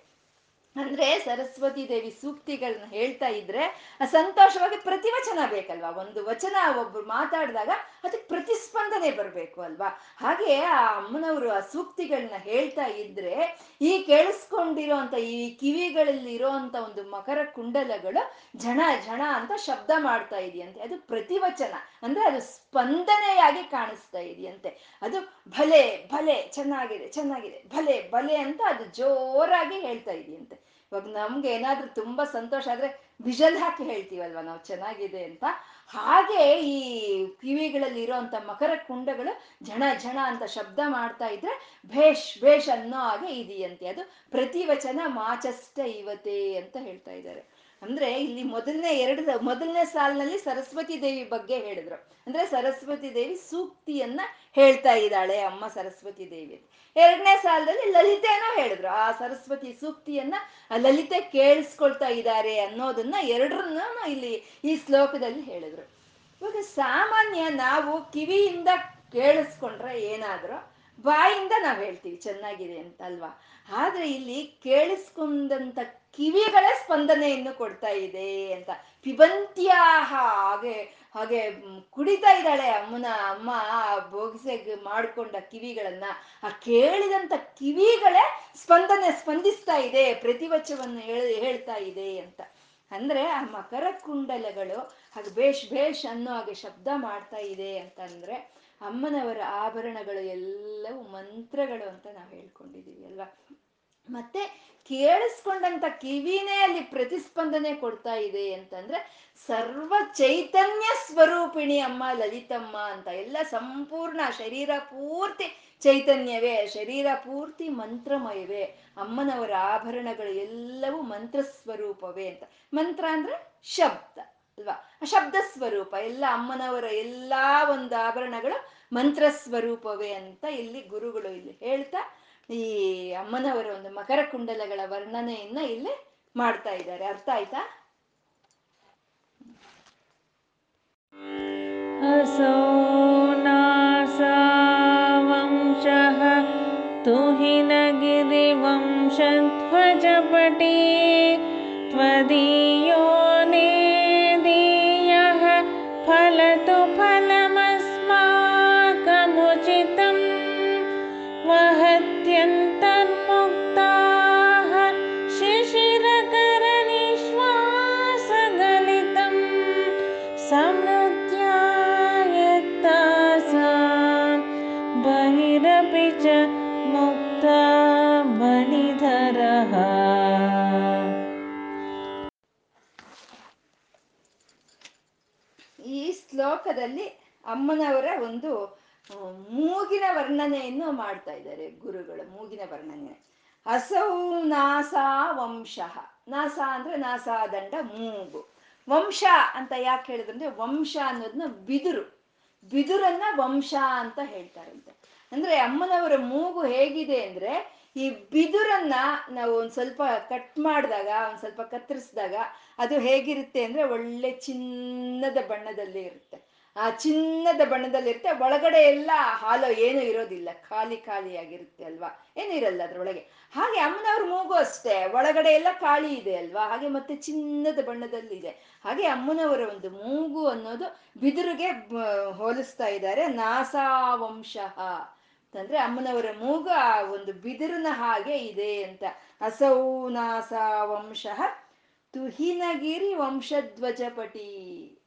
ಅಂದ್ರೆ ಸರಸ್ವತಿ ದೇವಿ ಸೂಕ್ತಿಗಳನ್ನ ಹೇಳ್ತಾ ಇದ್ರೆ ಸಂತೋಷವಾಗಿ ಪ್ರತಿವಚನ ಬೇಕಲ್ವಾ? ಒಂದು ವಚನ ಒಬ್ರು ಮಾತಾಡಿದಾಗ ಅದಕ್ಕೆ ಪ್ರತಿಸ್ಪಂದನೆ ಬರಬೇಕು ಅಲ್ವಾ? ಹಾಗೆ ಆ ಅಮ್ಮನವರು ಆ ಸೂಕ್ತಿಗಳನ್ನ ಹೇಳ್ತಾ ಇದ್ರೆ ಈ ಕೇಳಿಸ್ಕೊಂಡಿರೋ ಅಂತ ಈ ಕಿವಿಗಳಲ್ಲಿ ಇರೋಂತ ಒಂದು ಮಕರ ಕುಂಡಲಗಳು ಝಣ ಝಣ ಅಂತ ಶಬ್ದ ಮಾಡ್ತಾ ಇದೆಯಂತೆ. ಅದು ಪ್ರತಿವಚನ. ಅಂದ್ರೆ ಅದು ಸ್ಪಂದನೆಯಾಗಿ ಕಾಣಿಸ್ತಾ ಇದೆಯಂತೆ. ಅದು ಭಲೆ ಭಲೆ, ಚೆನ್ನಾಗಿದೆ ಚೆನ್ನಾಗಿದೆ, ಭಲೆ ಭಲೆ ಅಂತ ಅದು ಜೋರಾಗಿ ಹೇಳ್ತಾ ಇದೆಯಂತೆ. ಇವಾಗ ನಮ್ಗೆ ಏನಾದ್ರೂ ತುಂಬಾ ಸಂತೋಷ ಆದ್ರೆ ವಿಜಲ್ ಹಾಕಿ ಹೇಳ್ತೀವಲ್ವ ನಾವು? ಚೆನ್ನಾಗಿದೆ ಅಂತ. ಹಾಗೆ ಈ ಕಿವಿಗಳಲ್ಲಿ ಇರೋಂಥ ಮಕರ ಕುಂಡಗಳು ಝಣ ಝಣ ಅಂತ ಶಬ್ದ ಮಾಡ್ತಾ ಇದ್ರೆ ಭೇಷ್ ಭೇಷ್ ಅನ್ನೋ ಹಾಗೆ ಇದೆಯಂತೆ. ಅದು ಪ್ರತಿವಚನ ಮಾಚಷ್ಟ ಇವತೆ ಅಂತ ಹೇಳ್ತಾ ಇದ್ದಾರೆ. ಅಂದ್ರೆ ಇಲ್ಲಿ ಮೊದಲನೇ ಎರಡು ಮೊದಲನೇ ಸಾಲಿನಲ್ಲಿ ಸರಸ್ವತಿ ದೇವಿ ಬಗ್ಗೆ ಹೇಳಿದ್ರು. ಅಂದ್ರೆ ಸರಸ್ವತಿ ದೇವಿ ಸೂಕ್ತಿಯನ್ನ ಹೇಳ್ತಾ ಇದ್ದಾಳೆ ಅಮ್ಮ ಸರಸ್ವತಿ ದೇವಿ. ಎರಡನೇ ಸಾಲದಲ್ಲಿ ಲಲಿತೆನೋ ಹೇಳಿದ್ರು. ಆ ಸರಸ್ವತಿ ಸೂಕ್ತಿಯನ್ನ ಲಲಿತೆ ಕೇಳಿಸ್ಕೊಳ್ತಾ ಇದ್ದಾರೆ ಅನ್ನೋದನ್ನ ಎರಡರನ್ನ ಇಲ್ಲಿ ಈ ಶ್ಲೋಕದಲ್ಲಿ ಹೇಳಿದ್ರು. ಇವಾಗ ಸಾಮಾನ್ಯ ನಾವು ಕಿವಿಯಿಂದ ಕೇಳಿಸ್ಕೊಂಡ್ರೆ ಏನಾದ್ರೂ ಬಾಯಿಂದ ನಾವು ಹೇಳ್ತೀವಿ, ಚೆನ್ನಾಗಿದೆ ಅಂತ ಅಲ್ವಾ ಆದ್ರೆ ಇಲ್ಲಿ ಕೇಳಿಸ್ಕೊಂಡಂತ ಕಿವಿಗಳೇ ಸ್ಪಂದನೆಯನ್ನು ಕೊಡ್ತಾ ಇದೆ ಅಂತ. ಪಿಬಂತ್ಯಾಹ ಹಾಗೆ ಹಾಗೆ ಕುಡಿತಾ ಇದ್ದಾಳೆ ಅಮ್ಮನ ಅಮ್ಮ ಬೋಗಿಸೆಗೆ ಮಾಡ್ಕೊಂಡ ಕಿವಿಗಳನ್ನ. ಆ ಕೇಳಿದಂತ ಕಿವಿಗಳೇ ಸ್ಪಂದನೆ ಸ್ಪಂದಿಸ್ತಾ ಇದೆ, ಪ್ರತಿವಚವನ್ನು ಹೇಳಿ, ಹೇಳ್ತಾ ಇದೆ ಅಂತ. ಅಂದ್ರೆ ಆ ಮಕರ ಕುಂಡಲಗಳು ಹಾಗೆ ಬೇಷ್ ಬೇಷ್ ಅನ್ನೋ ಹಾಗೆ ಶಬ್ದ ಮಾಡ್ತಾ ಇದೆ ಅಂತ ಅಂದ್ರೆ ಅಮ್ಮನವರ ಆಭರಣಗಳು ಎಲ್ಲವೂ ಮಂತ್ರಗಳು ಅಂತ ನಾವು ಹೇಳ್ಕೊಂಡಿದೀವಿ ಅಲ್ವಾ? ಮತ್ತೆ ಕೇಳಿಸ್ಕೊಂಡಂತ ಕಿವಿನೇ ಅಲ್ಲಿ ಪ್ರತಿಸ್ಪಂದನೆ ಕೊಡ್ತಾ ಇದೆ ಅಂತಂದ್ರೆ ಸರ್ವ ಚೈತನ್ಯ ಸ್ವರೂಪಿಣಿ ಅಮ್ಮ ಲಲಿತಮ್ಮ ಅಂತ ಎಲ್ಲ ಸಂಪೂರ್ಣ ಶರೀರ ಪೂರ್ತಿ ಚೈತನ್ಯವೇ, ಶರೀರ ಪೂರ್ತಿ ಮಂತ್ರಮಯವೇ, ಅಮ್ಮನವರ ಆಭರಣಗಳು ಎಲ್ಲವೂ ಮಂತ್ರ ಸ್ವರೂಪವೇ ಅಂತ. ಮಂತ್ರ ಅಂದ್ರೆ ಶಬ್ದ ಅಲ್ವಾ? ಶಬ್ದ ಸ್ವರೂಪ, ಎಲ್ಲ ಅಮ್ಮನವರ ಎಲ್ಲಾ ಒಂದು ಆಭರಣಗಳು ಮಂತ್ರ ಸ್ವರೂಪವೇ ಅಂತ ಇಲ್ಲಿ ಗುರುಗಳು ಇಲ್ಲಿ ಹೇಳ್ತಾ ಈ ಅಮ್ಮನವರ ಒಂದು ಮಕರ ಕುಂಡಲಗಳ ವರ್ಣನೆಯನ್ನ ಇಲ್ಲಿ ಮಾಡ್ತಾ ಇದ್ದಾರೆ ಅರ್ಥ ಆಯ್ತಾ असो नासावंशः तुहिनगिरिवंशध्वजपटे त्वदीयो ಶ್ಲೋಕದಲ್ಲಿ ಅಮ್ಮನವರ ಒಂದು ಮೂಗಿನ ವರ್ಣನೆಯನ್ನು ಮಾಡ್ತಾ ಇದ್ದಾರೆ ಗುರುಗಳು, ಮೂಗಿನ ವರ್ಣನೆ. ಅಸೌ ನಾಸಾ ವಂಶಃ. ನಾಸ ಅಂದ್ರೆ ನಾಸಾದಂಡ ಮೂಗು. ವಂಶ ಅಂತ ಯಾಕೆ ಹೇಳಿದ್ರಂದ್ರೆ ವಂಶ ಅನ್ನೋದನ್ನ ಬಿದುರು. ಬಿದುರನ್ನ ವಂಶ ಅಂತ ಹೇಳ್ತಾರೆ ಅಂತ ಅಂದ್ರೆ ಅಮ್ಮನವರ ಮೂಗು ಹೇಗಿದೆ ಅಂದ್ರೆ ಈ ಬಿದುರನ್ನ ನಾವು ಒಂದ್ ಸ್ವಲ್ಪ ಕಟ್ ಮಾಡಿದಾಗ, ಒಂದ್ ಸ್ವಲ್ಪ ಕತ್ತರಿಸಿದಾಗ ಅದು ಹೇಗಿರುತ್ತೆ ಅಂದ್ರೆ ಒಳ್ಳೆ ಚಿನ್ನದ ಬಣ್ಣದಲ್ಲಿ ಇರುತ್ತೆ ಆ ಚಿನ್ನದ ಬಣ್ಣದಲ್ಲಿ ಇರುತ್ತೆ ಒಳಗಡೆ ಎಲ್ಲ ಹಾಲು ಏನು ಇರೋದಿಲ್ಲ, ಖಾಲಿ ಖಾಲಿಯಾಗಿರುತ್ತೆ ಅಲ್ವಾ? ಏನು ಇರಲ್ಲ ಅದ್ರೊಳಗೆ. ಹಾಗೆ ಅಮ್ಮನವ್ರ ಮೂಗು ಅಷ್ಟೇ, ಒಳಗಡೆ ಎಲ್ಲ ಖಾಲಿ ಇದೆ ಅಲ್ವಾ? ಹಾಗೆ ಮತ್ತೆ ಚಿನ್ನದ ಬಣ್ಣದಲ್ಲಿ ಇದೆ. ಹಾಗೆ ಅಮ್ಮನವರ ಒಂದು ಮೂಗು ಅನ್ನೋದು ಬಿದಿರುಗೆ ಹೋಲಿಸ್ತಾ ಇದ್ದಾರೆ, ನಾಸಾವಂಶಃ. ಅಂತಂದ್ರೆ ಅಮ್ಮನವರ ಮೂಗು ಆ ಒಂದು ಬಿದಿರಿನ ಹಾಗೆ ಇದೆ ಅಂತ. ಅಸೌ ನಾಸಾವಂಶಃ ತುಹಿನಗಿರಿ ವಂಶಧ್ವಜಪಟಿ.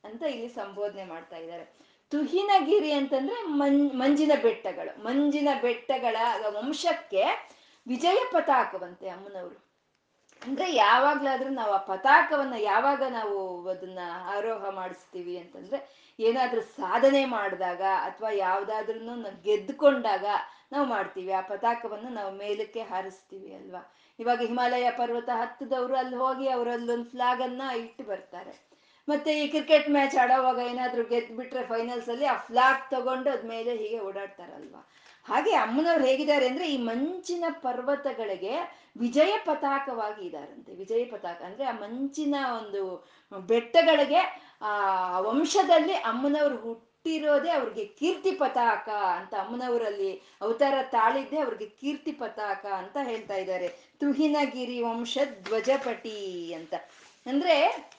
ಅಂತ ಇಲ್ಲಿ ಸಂಬೋಧನೆ ಮಾಡ್ತಾ ಇದ್ದಾರೆ. ತುಹಿನಗಿರಿ ಅಂತಂದ್ರೆ ಮಂ ಮಂಜಿನ ಬೆಟ್ಟಗಳು. ಮಂಜಿನ ಬೆಟ್ಟಗಳ ವಂಶಕ್ಕೆ ವಿಜಯ ಪತಾಕವಂತೆ ಅಮ್ಮನವರು. ಅಂದ್ರೆ ಯಾವಾಗ್ಲಾದ್ರೂ ನಾವು ಆ ಪತಾಕವನ್ನ ಯಾವಾಗ ನಾವು ಅದನ್ನ ಆರೋಹ ಮಾಡಿಸ್ತೀವಿ ಅಂತಂದ್ರೆ ಏನಾದ್ರೂ ಸಾಧನೆ ಮಾಡಿದಾಗ ಅಥವಾ ಯಾವ್ದಾದ್ರೂ ಗೆದ್ದುಕೊಂಡಾಗ ನಾವು ಮಾಡ್ತೀವಿ. ಆ ಪತಾಕವನ್ನು ನಾವು ಮೇಲಕ್ಕೆ ಹಾರಿಸ್ತೀವಿ ಅಲ್ವಾ? ಇವಾಗ ಹಿಮಾಲಯ ಪರ್ವತ ಹತ್ತದವರು ಅಲ್ಲಿ ಹೋಗಿ ಅವರಲ್ಲೊಂದು ಫ್ಲಾಗ್ ಅನ್ನ ಇಟ್ಟು ಬರ್ತಾರೆ. ಮತ್ತೆ ಈ ಕ್ರಿಕೆಟ್ ಮ್ಯಾಚ್ ಆಡೋವಾಗ ಏನಾದ್ರೂ ಫೈನಲ್ಸ್ ಅಲ್ಲಿ ಆ ಫ್ಲಾಗ್ ತಗೊಂಡು ಅದ್ಮೇಲೆ ಹೀಗೆ ಓಡಾಡ್ತಾರಲ್ವಾ? ಹಾಗೆ ಅಮ್ಮನವ್ರು ಹೇಗಿದ್ದಾರೆ ಅಂದ್ರೆ ಈ ಮಂಚಿನ ಪರ್ವತಗಳಿಗೆ ವಿಜಯ ಪತಾಕವಾಗಿ ಇದಾರಂತೆ. ವಿಜಯ ಪತಾಕ ಅಂದ್ರೆ ಆ ಮಂಚಿನ ಒಂದು ಬೆಟ್ಟಗಳಿಗೆ, ಆ, ವಂಶದಲ್ಲಿ ಅಮ್ಮನವ್ರು ಹುಟ್ಟಿರೋದೇ ಅವ್ರಿಗೆ ಕೀರ್ತಿ ಪತಾಕ ಅಂತ ಅಮ್ಮನವರಲ್ಲಿ ಅವತಾರ ತಾಳಿದ್ದೆ ಅವ್ರಿಗೆ ಕೀರ್ತಿ ಪತಾಕ ಅಂತ ಹೇಳ್ತಾ ಇದ್ದಾರೆ. ತುಹಿನಗಿರಿ ವಂಶ ಧ್ವಜಪಟಿ ಅಂತ. ಅಂದ್ರೆ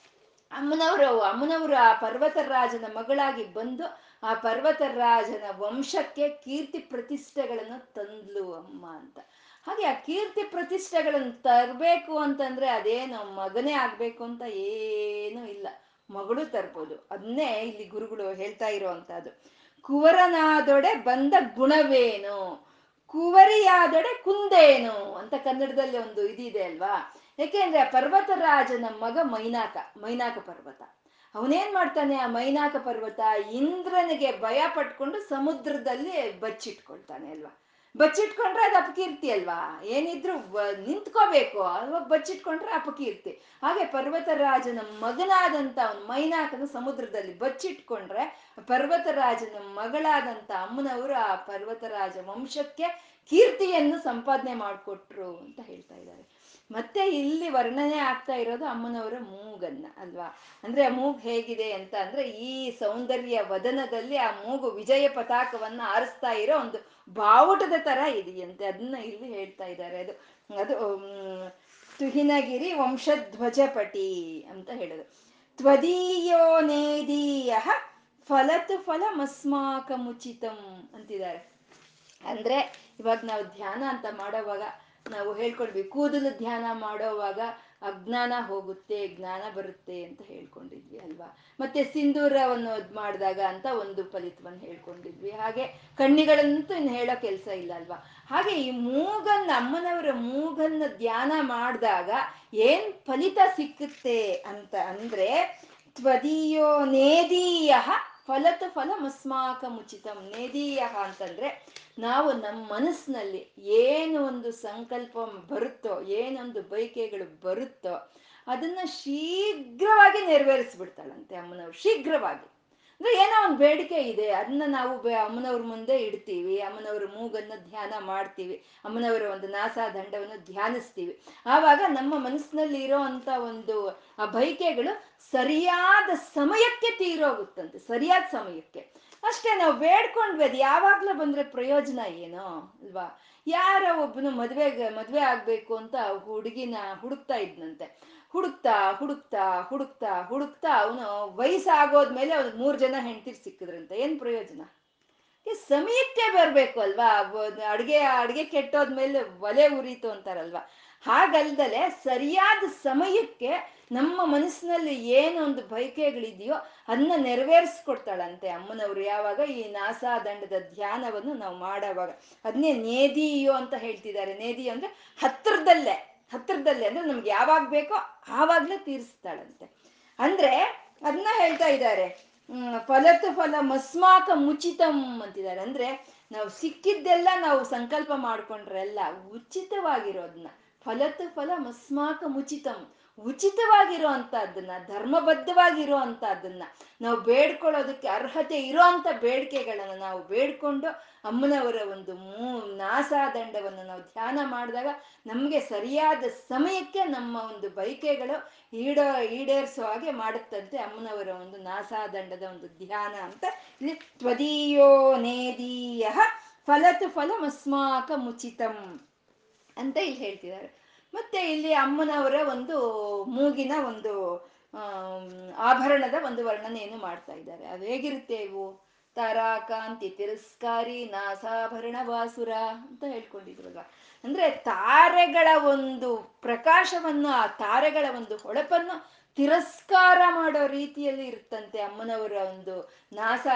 ಅಮ್ಮನವರು ಅಮ್ಮನವರು ಆ ಪರ್ವತರಾಜನ ಮಗಳಾಗಿ ಬಂದು ಆ ಪರ್ವತರಾಜನ ವಂಶಕ್ಕೆ ಕೀರ್ತಿ ಪ್ರತಿಷ್ಠೆಗಳನ್ನು ತಂದ್ಲು ಅಮ್ಮ ಅಂತ. ಹಾಗೆ ಆ ಕೀರ್ತಿ ಪ್ರತಿಷ್ಠೆಗಳನ್ನು ತರಬೇಕು ಅಂತಂದ್ರೆ ಅದೇನು ಮಗನೇ ಆಗ್ಬೇಕು ಅಂತ ಏನೂ ಇಲ್ಲ. ಮಗಳು ತರ್ಬೋದು. ಅದನ್ನೇ ಇಲ್ಲಿ ಗುರುಗಳು ಹೇಳ್ತಾ ಇರೋವಂಥದ್ದು. ಕುವರನಾದೊಡೆ ಬಂದ ಗುಣವೇನು? ಕುವರಿಯಾದೊಡೆ ಕುಂದೇನು? ಅಂತ ಕನ್ನಡದಲ್ಲಿ ಒಂದು ಇದಿದೆ ಅಲ್ವಾ? ಯಾಕೆಂದ್ರೆ ಆ ಪರ್ವತರಾಜನ ಮಗ ಮೈನಾಕ ಮೈನಾಕ ಪರ್ವತ. ಅವನೇನ್ ಮಾಡ್ತಾನೆ? ಆ ಮೈನಾಕ ಪರ್ವತ ಇಂದ್ರನಿಗೆ ಭಯ ಪಟ್ಕೊಂಡು ಸಮುದ್ರದಲ್ಲಿ ಬಚ್ಚಿಟ್ಕೊಳ್ತಾನೆ ಅಲ್ವಾ? ಬಚ್ಚಿಟ್ಕೊಂಡ್ರೆ ಅದು ಅಪಕೀರ್ತಿ ಅಲ್ವಾ? ಏನಿದ್ರು ನಿಂತ್ಕೋಬೇಕು. ಅಲ್ವಾ? ಬಚ್ಚಿಟ್ಕೊಂಡ್ರೆ ಅಪಕೀರ್ತಿ. ಹಾಗೆ ಪರ್ವತರಾಜನ ಮಗನಾದಂತ ಅವನು ಮೈನಾಕನ ಸಮುದ್ರದಲ್ಲಿ ಬಚ್ಚಿಟ್ಕೊಂಡ್ರೆ ಪರ್ವತರಾಜನ ಮಗಳಾದಂತ ಅಮ್ಮನವರು ಆ ಪರ್ವತರಾಜ ವಂಶಕ್ಕೆ ಕೀರ್ತಿಯನ್ನು ಸಂಪಾದನೆ ಮಾಡಿಕೊಟ್ರು ಅಂತ ಹೇಳ್ತಾ ಇದ್ದಾರೆ. ಮತ್ತೆ ಇಲ್ಲಿ ವರ್ಣನೆ ಆಗ್ತಾ ಇರೋದು ಅಮ್ಮನವರ ಮೂಗನ್ನ ಅಲ್ವಾ? ಅಂದ್ರೆ ಆ ಮೂಗು ಹೇಗಿದೆ ಅಂತ ಅಂದ್ರೆ ಈ ಸೌಂದರ್ಯ ವದನದಲ್ಲಿ ಆ ಮೂಗು ವಿಜಯ ಪತಾಕವನ್ನ ಆರಿಸ್ತಾ ಇರೋ ಒಂದು ಬಾವುಟದ ತರ ಇದೆಯಂತೆ. ಅದನ್ನ ಇಲ್ಲಿ ಹೇಳ್ತಾ ಇದ್ದಾರೆ. ಅದು ಅದು ತುಹಿನಗಿರಿ ವಂಶಧ್ವಜಪಟಿ ಅಂತ ಹೇಳೋದು. ತ್ವದೀಯೋ ನೇದೀಯ ಫಲತು ಫಲ ಮಸ್ಮಾಕ ಮುಚಿತಂ ಅಂತಿದ್ದಾರೆ. ಅಂದ್ರೆ ಇವಾಗ ನಾವು ಧ್ಯಾನ ಅಂತ ಮಾಡೋವಾಗ ನಾವು ಹೇಳ್ಕೊಂಡ್ವಿ ಕೂದಲು ಧ್ಯಾನ ಮಾಡೋವಾಗ ಅಜ್ಞಾನ ಹೋಗುತ್ತೆ, ಜ್ಞಾನ ಬರುತ್ತೆ ಅಂತ ಹೇಳ್ಕೊಂಡಿದ್ವಿ ಅಲ್ವಾ? ಮತ್ತೆ ಸಿಂಧೂರವನ್ನು ಮಾಡಿದಾಗ ಅಂತ ಒಂದು ಫಲಿತವನ್ನು ಹೇಳ್ಕೊಂಡಿದ್ವಿ. ಹಾಗೆ ಕಣ್ಣಿಗಳಂತೂ ಇನ್ನು ಹೇಳೋ ಕೆಲಸ ಇಲ್ಲ ಅಲ್ವಾ? ಹಾಗೆ ಈ ಮೂಗನ್ನ, ಅಮ್ಮನವರ ಮೂಗನ್ನ ಧ್ಯಾನ ಮಾಡಿದಾಗ ಏನ್ ಫಲಿತ ಸಿಕ್ಕುತ್ತೆ ಅಂತ ಅಂದ್ರೆ ತ್ವದೀಯೋ ನೇದೀಯ ಫಲತು ಫಲ ಮಸ್ಮಾಕ ಮುಚಿತಂ ನೇದೀಯ ಅಂತಂದ್ರೆ ನಾವು ನಮ್ಮ ಮನಸ್ಸಿನಲ್ಲಿ ಏನು ಒಂದು ಸಂಕಲ್ಪ ಬರುತ್ತೋ, ಏನೊಂದು ಬಯಕೆಗಳು ಬರುತ್ತೋ, ಅದನ್ನ ಶೀಘ್ರವಾಗಿ ನೆರವೇರಿಸ್ಬಿಡ್ತಾಳಂತೆ ಅಮ್ಮನವ್ರು, ಶೀಘ್ರವಾಗಿ. ಅಂದ್ರೆ ಏನೋ ಒಂದು ಬೇಡಿಕೆ ಇದೆ. ಅದನ್ನ ನಾವು ಅಮ್ಮನವ್ರ ಮುಂದೆ ಇಡ್ತೀವಿ. ಅಮ್ಮನವ್ರ ಮೂಗನ್ನ ಧ್ಯಾನ ಮಾಡ್ತೀವಿ. ಅಮ್ಮನವರ ಒಂದು ನಾಸಾ ದಂಡವನ್ನು ಧ್ಯಾನಿಸ್ತೀವಿ. ಆವಾಗ ನಮ್ಮ ಮನಸ್ಸಿನಲ್ಲಿ ಇರೋ ಅಂತ ಒಂದು, ಆ ಬೈಕೆಗಳು ಸರಿಯಾದ ಸಮಯಕ್ಕೆ ತೀರೋಗುತ್ತಂತೆ. ಸರಿಯಾದ ಸಮಯಕ್ಕೆ. ಅಷ್ಟೇ ನಾವು ಬೇಡ್ಕೊಂಡ್ವಿ ಅದು ಯಾವಾಗ್ಲೂ ಬಂದ್ರೆ ಪ್ರಯೋಜನ ಏನೋ, ಅಲ್ವಾ? ಯಾರೋ ಒಬ್ಬನು ಮದ್ವೆಗೆ ಮದ್ವೆ ಆಗ್ಬೇಕು ಅಂತ ಹುಡುಗಿನ ಹುಡುಕ್ತಾ ಇದ್ನಂತೆ. ಹುಡುಕ್ತಾ ಹುಡುಕ್ತಾ ಹುಡುಕ್ತಾ ಹುಡುಕ್ತಾ ಅವನು ವಯಸ್ಸಾಗೋದ್ಮೇಲೆ ಅವ್ನಿಗೆ ಮೂರ್ ಜನ ಹೆಂಡತಿ ಸಿಕ್ಕಿದ್ರಂತೆ. ಏನ್ ಪ್ರಯೋಜನ? ಸಮಯಕ್ಕೆ ಬರಬೇಕು ಅಲ್ವಾ? ಅಡುಗೆ ಅಡುಗೆ ಕೆಟ್ಟೋದ್ಮೇಲೆ ಒಲೆ ಉರಿತು ಅಂತಾರಲ್ವಾ? ಹಾಗಲ್ದಲೆ ಸರಿಯಾದ ಸಮಯಕ್ಕೆ ನಮ್ಮ ಮನಸ್ಸಿನಲ್ಲಿ ಏನೊಂದು ಬಯಕೆಗಳಿದೆಯೋ ಅದನ್ನ ನೆರವೇರಿಸ್ಕೊಡ್ತಾಳಂತೆ ಅಮ್ಮನವ್ರು. ಯಾವಾಗ ಈ ನಾಸಾ ದಂಡದ ಧ್ಯಾನವನ್ನು ನಾವು ಮಾಡೋವಾಗ. ಅದನ್ನೇ ನೇದಿಯೋ ಅಂತ ಹೇಳ್ತಿದ್ದಾರೆ. ನೇದಿಯೋ ಅಂದ್ರೆ ಹತ್ರದಲ್ಲೇ. ಹತ್ರದಲ್ಲೇ ಅಂದ್ರೆ ನಮ್ಗೆ ಯಾವಾಗ ಬೇಕೋ ಆವಾಗ್ಲೇ ತೀರಿಸ್ತಾಳಂತೆ. ಅಂದ್ರೆ ಅದನ್ನ ಹೇಳ್ತಾ ಇದ್ದಾರೆ. ಫಲತು ಫಲ ಮಸ್ಮಾಕ ಮುಚಿತಂ ಅಂತಿದ್ದಾರೆ. ಅಂದ್ರೆ ನಾವು ಸಿಕ್ಕಿದ್ದೆಲ್ಲ ನಾವು ಸಂಕಲ್ಪ ಮಾಡ್ಕೊಂಡ್ರೆಲ್ಲ ಉಚಿತವಾಗಿರೋದನ್ನ ಫಲತು ಫಲ ಮಸ್ಮಾಕ ಮುಚಿತಂ. ಉಚಿತವಾಗಿರೋ ಅಂತದನ್ನ ಧರ್ಮಬದ್ಧವಾಗಿರೋ ಅಂತದನ್ನ ನಾವು ಬೇಡ್ಕೊಳ್ಳೋದಕ್ಕೆ ಅರ್ಹತೆ ಇರೋ ಅಂತ ಬೇಡಿಕೆಗಳನ್ನ ನಾವು ಬೇಡ್ಕೊಂಡು ಅಮ್ಮನವರ ಒಂದು ಮೂ ನಾಸಾದಂಡವನ್ನು ನಾವು ಧ್ಯಾನ ಮಾಡಿದಾಗ ನಮಗೆ ಸರಿಯಾದ ಸಮಯಕ್ಕೆ ನಮ್ಮ ಒಂದು ಬೈಕೆಗಳು ಈಡೋ, ಈಡೇರಿಸೋ ಹಾಗೆ ಮಾಡುತ್ತಂತೆ ಅಮ್ಮನವರ ಒಂದು ನಾಸಾದಂಡದ ಒಂದು ಧ್ಯಾನ ಅಂತ ಇಲ್ಲಿ ತ್ವದೀಯೋ ನೇದೀಯ ಫಲತು ಫಲಮಸ್ಮಾಕ ಮುಚಿತಂ ಅಂತ ಇಲ್ಲಿ ಹೇಳ್ತಿದ್ದಾರೆ. ಮತ್ತೆ ಇಲ್ಲಿ ಅಮ್ಮನವರ ಒಂದು ಮೂಗಿನ ಒಂದು ಆಭರಣದ ಒಂದು ವರ್ಣನೆಯನ್ನು ಮಾಡ್ತಾ ಇದ್ದಾರೆ. ಅದು ಹೇಗಿರುತ್ತೆ ಇವು? ತಾರಾಕಾಂತಿ ತಿರಸ್ಕಾರಿ ನಾಸಾಭರಣ ವಾಸುರ ಅಂತ ಹೇಳ್ಕೊಂಡಿದ್ರಲ್ವ ಅಂದ್ರೆ ತಾರೆಗಳ ಒಂದು ಪ್ರಕಾಶವನ್ನು, ಆ ತಾರೆಗಳ ಒಂದು ಹೊಳಪನ್ನು ತಿರಸ್ಕಾರ ಮಾಡೋ ರೀತಿಯಲ್ಲಿ ಇರುತ್ತಂತೆ ಅಮ್ಮನವರ ಒಂದು ನಾಸ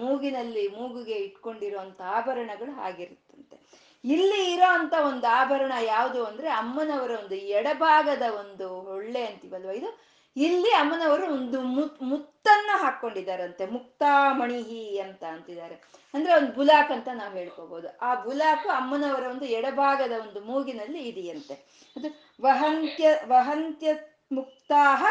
ಮೂಗಿನಲ್ಲಿ ಮೂಗುಗೆ ಇಟ್ಕೊಂಡಿರುವಂತ ಆಭರಣಗಳು ಆಗಿರುತ್ತಂತೆ ಇಲ್ಲಿ ಇರೋ ಅಂತ ಒಂದು ಆಭರಣ ಯಾವುದು ಅಂದ್ರೆ ಅಮ್ಮನವರ ಒಂದು ಎಡಭಾಗದ ಒಂದು ಒಳ್ಳೆ ಅಂತೀವಲ್ವ ಇದು? ಇಲ್ಲಿ ಅಮ್ಮನವರು ಒಂದು ಮುತ್, ಮುತ್ತನ್ನ ಹಾಕೊಂಡಿದ್ದಾರಂತೆ. ಮುಕ್ತಾಮಣಿಹಿ ಅಂತ ಅಂತಿದ್ದಾರೆ. ಅಂದ್ರೆ ಒಂದು ಬುಲಾಕ್ ಅಂತ ನಾವು ಹೇಳ್ಕೋಬಹುದು ಆ ಬುಲಾಕು ಅಮ್ಮನವರ ಒಂದು ಎಡಭಾಗದ ಒಂದು ಮೂಗಿನಲ್ಲಿ ಇದೆಯಂತೆ. ಅದು ವಹಂತ್ಯ ವಹಂತ್ಯ ಮುಕ್ತಾಹ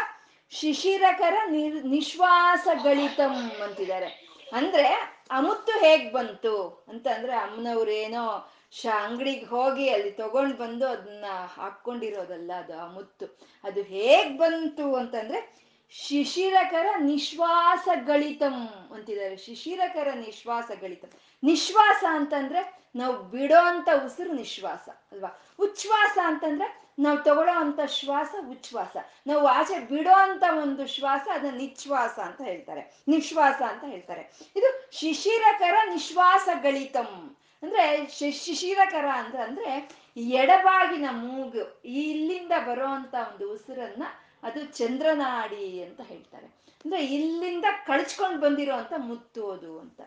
ಶಿಶಿರಕರ ನಿರ್, ನಿಶ್ವಾಸಗಳಿತಂ ಅಂತಿದ್ದಾರೆ. ಅಂದ್ರೆ ಅಮುತ್ತು ಹೇಗ್ ಬಂತು? ಅಂತ ಅಂದ್ರೆ ಅಮ್ಮನವ್ರೇನೋ ಶ ಅಂಗಡಿಗೆ ಹೋಗಿ ಅಲ್ಲಿ ತಗೊಂಡ್ ಬಂದು ಅದನ್ನ ಹಾಕೊಂಡಿರೋದಲ್ಲ ಅದು ಆ ಮುತ್ತು. ಅದು ಹೇಗ್ ಬಂತು ಅಂತಂದ್ರೆ, ಶಿಶಿರಕರ ನಿಶ್ವಾಸಗಳಿತಂ ಅಂತಿದ್ದಾರೆ. ಶಿಶಿರಕರ ನಿಶ್ವಾಸಗಳಿತಂ ನಿಶ್ವಾಸ ಅಂತಂದ್ರೆ ನಾವು ಬಿಡೋ ಅಂತ ಉಸಿರು ನಿಶ್ವಾಸ, ಅಲ್ವಾ? ಉಚ್ಛ್ವಾಸ ಅಂತಂದ್ರೆ ನಾವು ತಗೊಳ್ಳೋ ಅಂತ ಶ್ವಾಸ ಉಚ್ಛ್ವಾಸ. ನಾವು ಆಚೆ ಬಿಡೋ ಅಂತ ಒಂದು ಶ್ವಾಸ ಅದನ್ನ ನಿಶ್ವಾಸ ಅಂತ ಹೇಳ್ತಾರೆ. ನಿಶ್ವಾಸ ಅಂತ ಹೇಳ್ತಾರೆ. ಇದು ಶಿಶಿರಕರ ನಿಶ್ವಾಸಗಳಿತಂ ಅಂದ್ರೆ ಶಿಶಿರಕರ ಅಂತ ಅಂದ್ರೆ ಎಡಬಾಗಿನ ಮೂಗು ಇಲ್ಲಿಂದ ಬರುವಂತ ಒಂದು ಉಸಿರನ್ನ ಅದು ಚಂದ್ರನಾಡಿ ಅಂತ ಹೇಳ್ತಾರೆ. ಅಂದ್ರೆ ಇಲ್ಲಿಂದ ಕಳ್ಚ್ಕೊಂಡ್ ಬಂದಿರೋ ಅಂತ ಮುತ್ತು ಅದು ಅಂತ.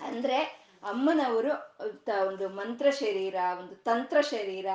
ಅಂದ್ರೆ ಅಮ್ಮನವರು ಒಂದು ಮಂತ್ರ ಶರೀರ, ಒಂದು ತಂತ್ರ ಶರೀರ,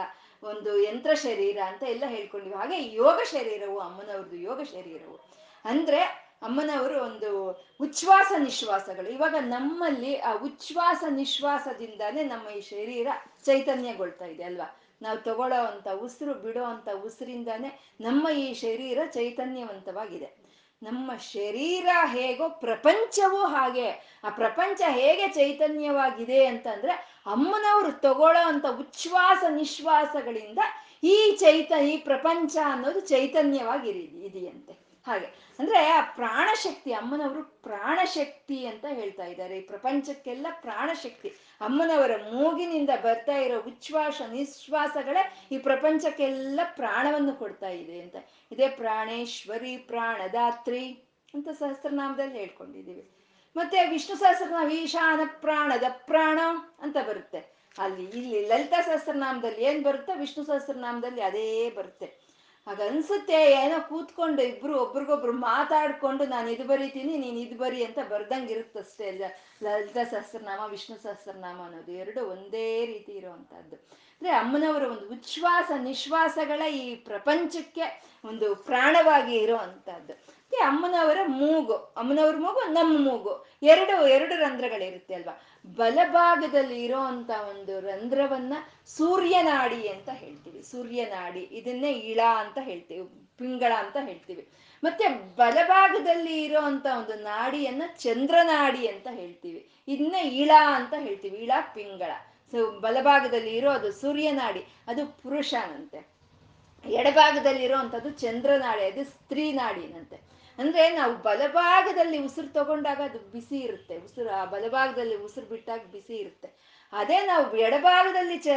ಒಂದು ಯಂತ್ರ ಶರೀರ ಅಂತ ಎಲ್ಲ ಹೇಳ್ಕೊಂಡಿವಿ. ಹಾಗೆ ಯೋಗ ಶರೀರವು ಅಮ್ಮನವ್ರದ್ದು ಯೋಗ ಶರೀರವು. ಅಂದ್ರೆ ಅಮ್ಮನವರು ಒಂದು ಉಚ್ಛ್ವಾಸ ನಿಶ್ವಾಸಗಳು. ಇವಾಗ ನಮ್ಮಲ್ಲಿ ಆ ಉಚ್ಛ್ವಾಸ ನಿಶ್ವಾಸದಿಂದಾನೇ ನಮ್ಮ ಈ ಶರೀರ ಚೈತನ್ಯಗೊಳ್ತಾ ಇದೆ ಅಲ್ವಾ? ನಾವು ತಗೊಳ್ಳೋ ಅಂತ ಉಸಿರು, ಬಿಡೋ ಅಂತ ಉಸಿರಿಂದಾನೇ ನಮ್ಮ ಈ ಶರೀರ ಚೈತನ್ಯವಂತವಾಗಿದೆ. ನಮ್ಮ ಶರೀರ ಹೇಗೋ ಪ್ರಪಂಚವೂ ಹಾಗೆ. ಆ ಪ್ರಪಂಚ ಹೇಗೆ ಚೈತನ್ಯವಾಗಿದೆ ಅಂತಂದ್ರೆ ಅಮ್ಮನವರು ತಗೊಳ್ಳೋ ಅಂತ ಉಚ್ಛ್ವಾಸ ನಿಶ್ವಾಸಗಳಿಂದ ಈ ಚೈತ, ಈ ಪ್ರಪಂಚ ಅನ್ನೋದು ಚೈತನ್ಯವಾಗಿ ಇದೆಯಂತೆ. ಹಾಗೆ. ಅಂದ್ರೆ ಆ ಪ್ರಾಣಶಕ್ತಿ, ಅಮ್ಮನವರು ಪ್ರಾಣಶಕ್ತಿ ಅಂತ ಹೇಳ್ತಾ ಇದ್ದಾರೆ. ಈ ಪ್ರಪಂಚಕ್ಕೆಲ್ಲ ಪ್ರಾಣಶಕ್ತಿ. ಅಮ್ಮನವರ ಮೂಗಿನಿಂದ ಬರ್ತಾ ಇರೋ ಉಚ್ಛ್ವಾಸ ನಿಶ್ವಾಸಗಳೇ ಈ ಪ್ರಪಂಚಕ್ಕೆಲ್ಲ ಪ್ರಾಣವನ್ನು ಕೊಡ್ತಾ ಇದೆ ಅಂತ. ಇದೇ ಪ್ರಾಣೇಶ್ವರಿ, ಪ್ರಾಣದಾತ್ರಿ ಅಂತ ಸಹಸ್ರನಾಮದಲ್ಲಿ ಹೇಳ್ಕೊಂಡಿದ್ದೀವಿ. ಮತ್ತೆ ವಿಷ್ಣು ಸಹಸ್ರನಾಮ ಈಶಾನ ಪ್ರಾಣದ ಪ್ರಾಣ ಅಂತ ಬರುತ್ತೆ. ಅಲ್ಲಿ ಇಲ್ಲಿ ಲಲಿತಾ ಸಹಸ್ರನಾಮದಲ್ಲಿ ಏನ್ ಬರುತ್ತೆ ವಿಷ್ಣು ಸಹಸ್ರನಾಮದಲ್ಲಿ ಅದೇ ಬರುತ್ತೆ. ಆಗ ಅನ್ಸುತ್ತೆ ಏನೋ ಕೂತ್ಕೊಂಡು ಇಬ್ರು ಒಬ್ರಿಗೊಬ್ರು ಮಾತಾಡ್ಕೊಂಡು ನಾನು ಇದು ಬರೀತೀನಿ, ನೀನು ಇದು ಬರಿ ಅಂತ ಬರ್ದಂಗೆ ಇರುತ್ತಷ್ಟೇ ಲಲಿತಾ ಸಹಸ್ರನಾಮ, ವಿಷ್ಣು ಸಹಸ್ರನಾಮ ಅನ್ನೋದು ಎರಡು ಒಂದೇ ರೀತಿ ಇರುವಂತಹದ್ದು. ಅಂದ್ರೆ ಅಮ್ಮನವರ ಒಂದು ಉಚ್ಛ್ವಾಸ, ನಿಶ್ವಾಸಗಳ ಈ ಪ್ರಪಂಚಕ್ಕೆ ಒಂದು ಪ್ರಾಣವಾಗಿ ಇರೋ ಅಮ್ಮನವರ ಮೂಗು, ಅಮ್ಮನವ್ರ ಮೂಗು, ನಮ್ಮ ಮೂಗು. ಎರಡು ಎರಡು ರಂಧ್ರಗಳಿರುತ್ತೆ ಅಲ್ವಾ? ಬಲಭಾಗದಲ್ಲಿ ಇರೋ ಅಂತ ಒಂದು ರಂಧ್ರವನ್ನ ಸೂರ್ಯನಾಡಿ ಅಂತ ಹೇಳ್ತೀವಿ. ಸೂರ್ಯನಾಡಿ, ಇದನ್ನೇ ಇಳ ಅಂತ ಹೇಳ್ತೀವಿ, ಪಿಂಗಳ ಅಂತ ಹೇಳ್ತೀವಿ. ಮತ್ತೆ ಬಲಭಾಗದಲ್ಲಿ ಇರೋ ಅಂತ ಒಂದು ನಾಡಿಯನ್ನ ಚಂದ್ರನಾಡಿ ಅಂತ ಹೇಳ್ತೀವಿ. ಇದನ್ನ ಇಳ ಅಂತ ಹೇಳ್ತೀವಿ. ಇಳ, ಪಿಂಗಳ. ಸೊ ಬಲಭಾಗದಲ್ಲಿ ಇರೋ ಅದು ಸೂರ್ಯನಾಡಿ, ಅದು ಪುರುಷನಂತೆ. ಎಡಭಾಗದಲ್ಲಿ ಇರೋವಂಥದ್ದು ಚಂದ್ರನಾಡಿ, ಅದು ಸ್ತ್ರೀ ನಾಡಿನಂತೆ ಅಂದ್ರೆ ನಾವು ಬಲಭಾಗದಲ್ಲಿ ಉಸಿರು ತಗೊಂಡಾಗ ಅದು ಬಿಸಿ ಇರುತ್ತೆ. ಉಸಿರು, ಆ ಬಲಭಾಗದಲ್ಲಿ ಉಸಿರು ಬಿಟ್ಟಾಗ ಬಿಸಿ ಇರುತ್ತೆ. ಅದೇ ನಾವು ಎಡಭಾಗದಲ್ಲಿ ಚ,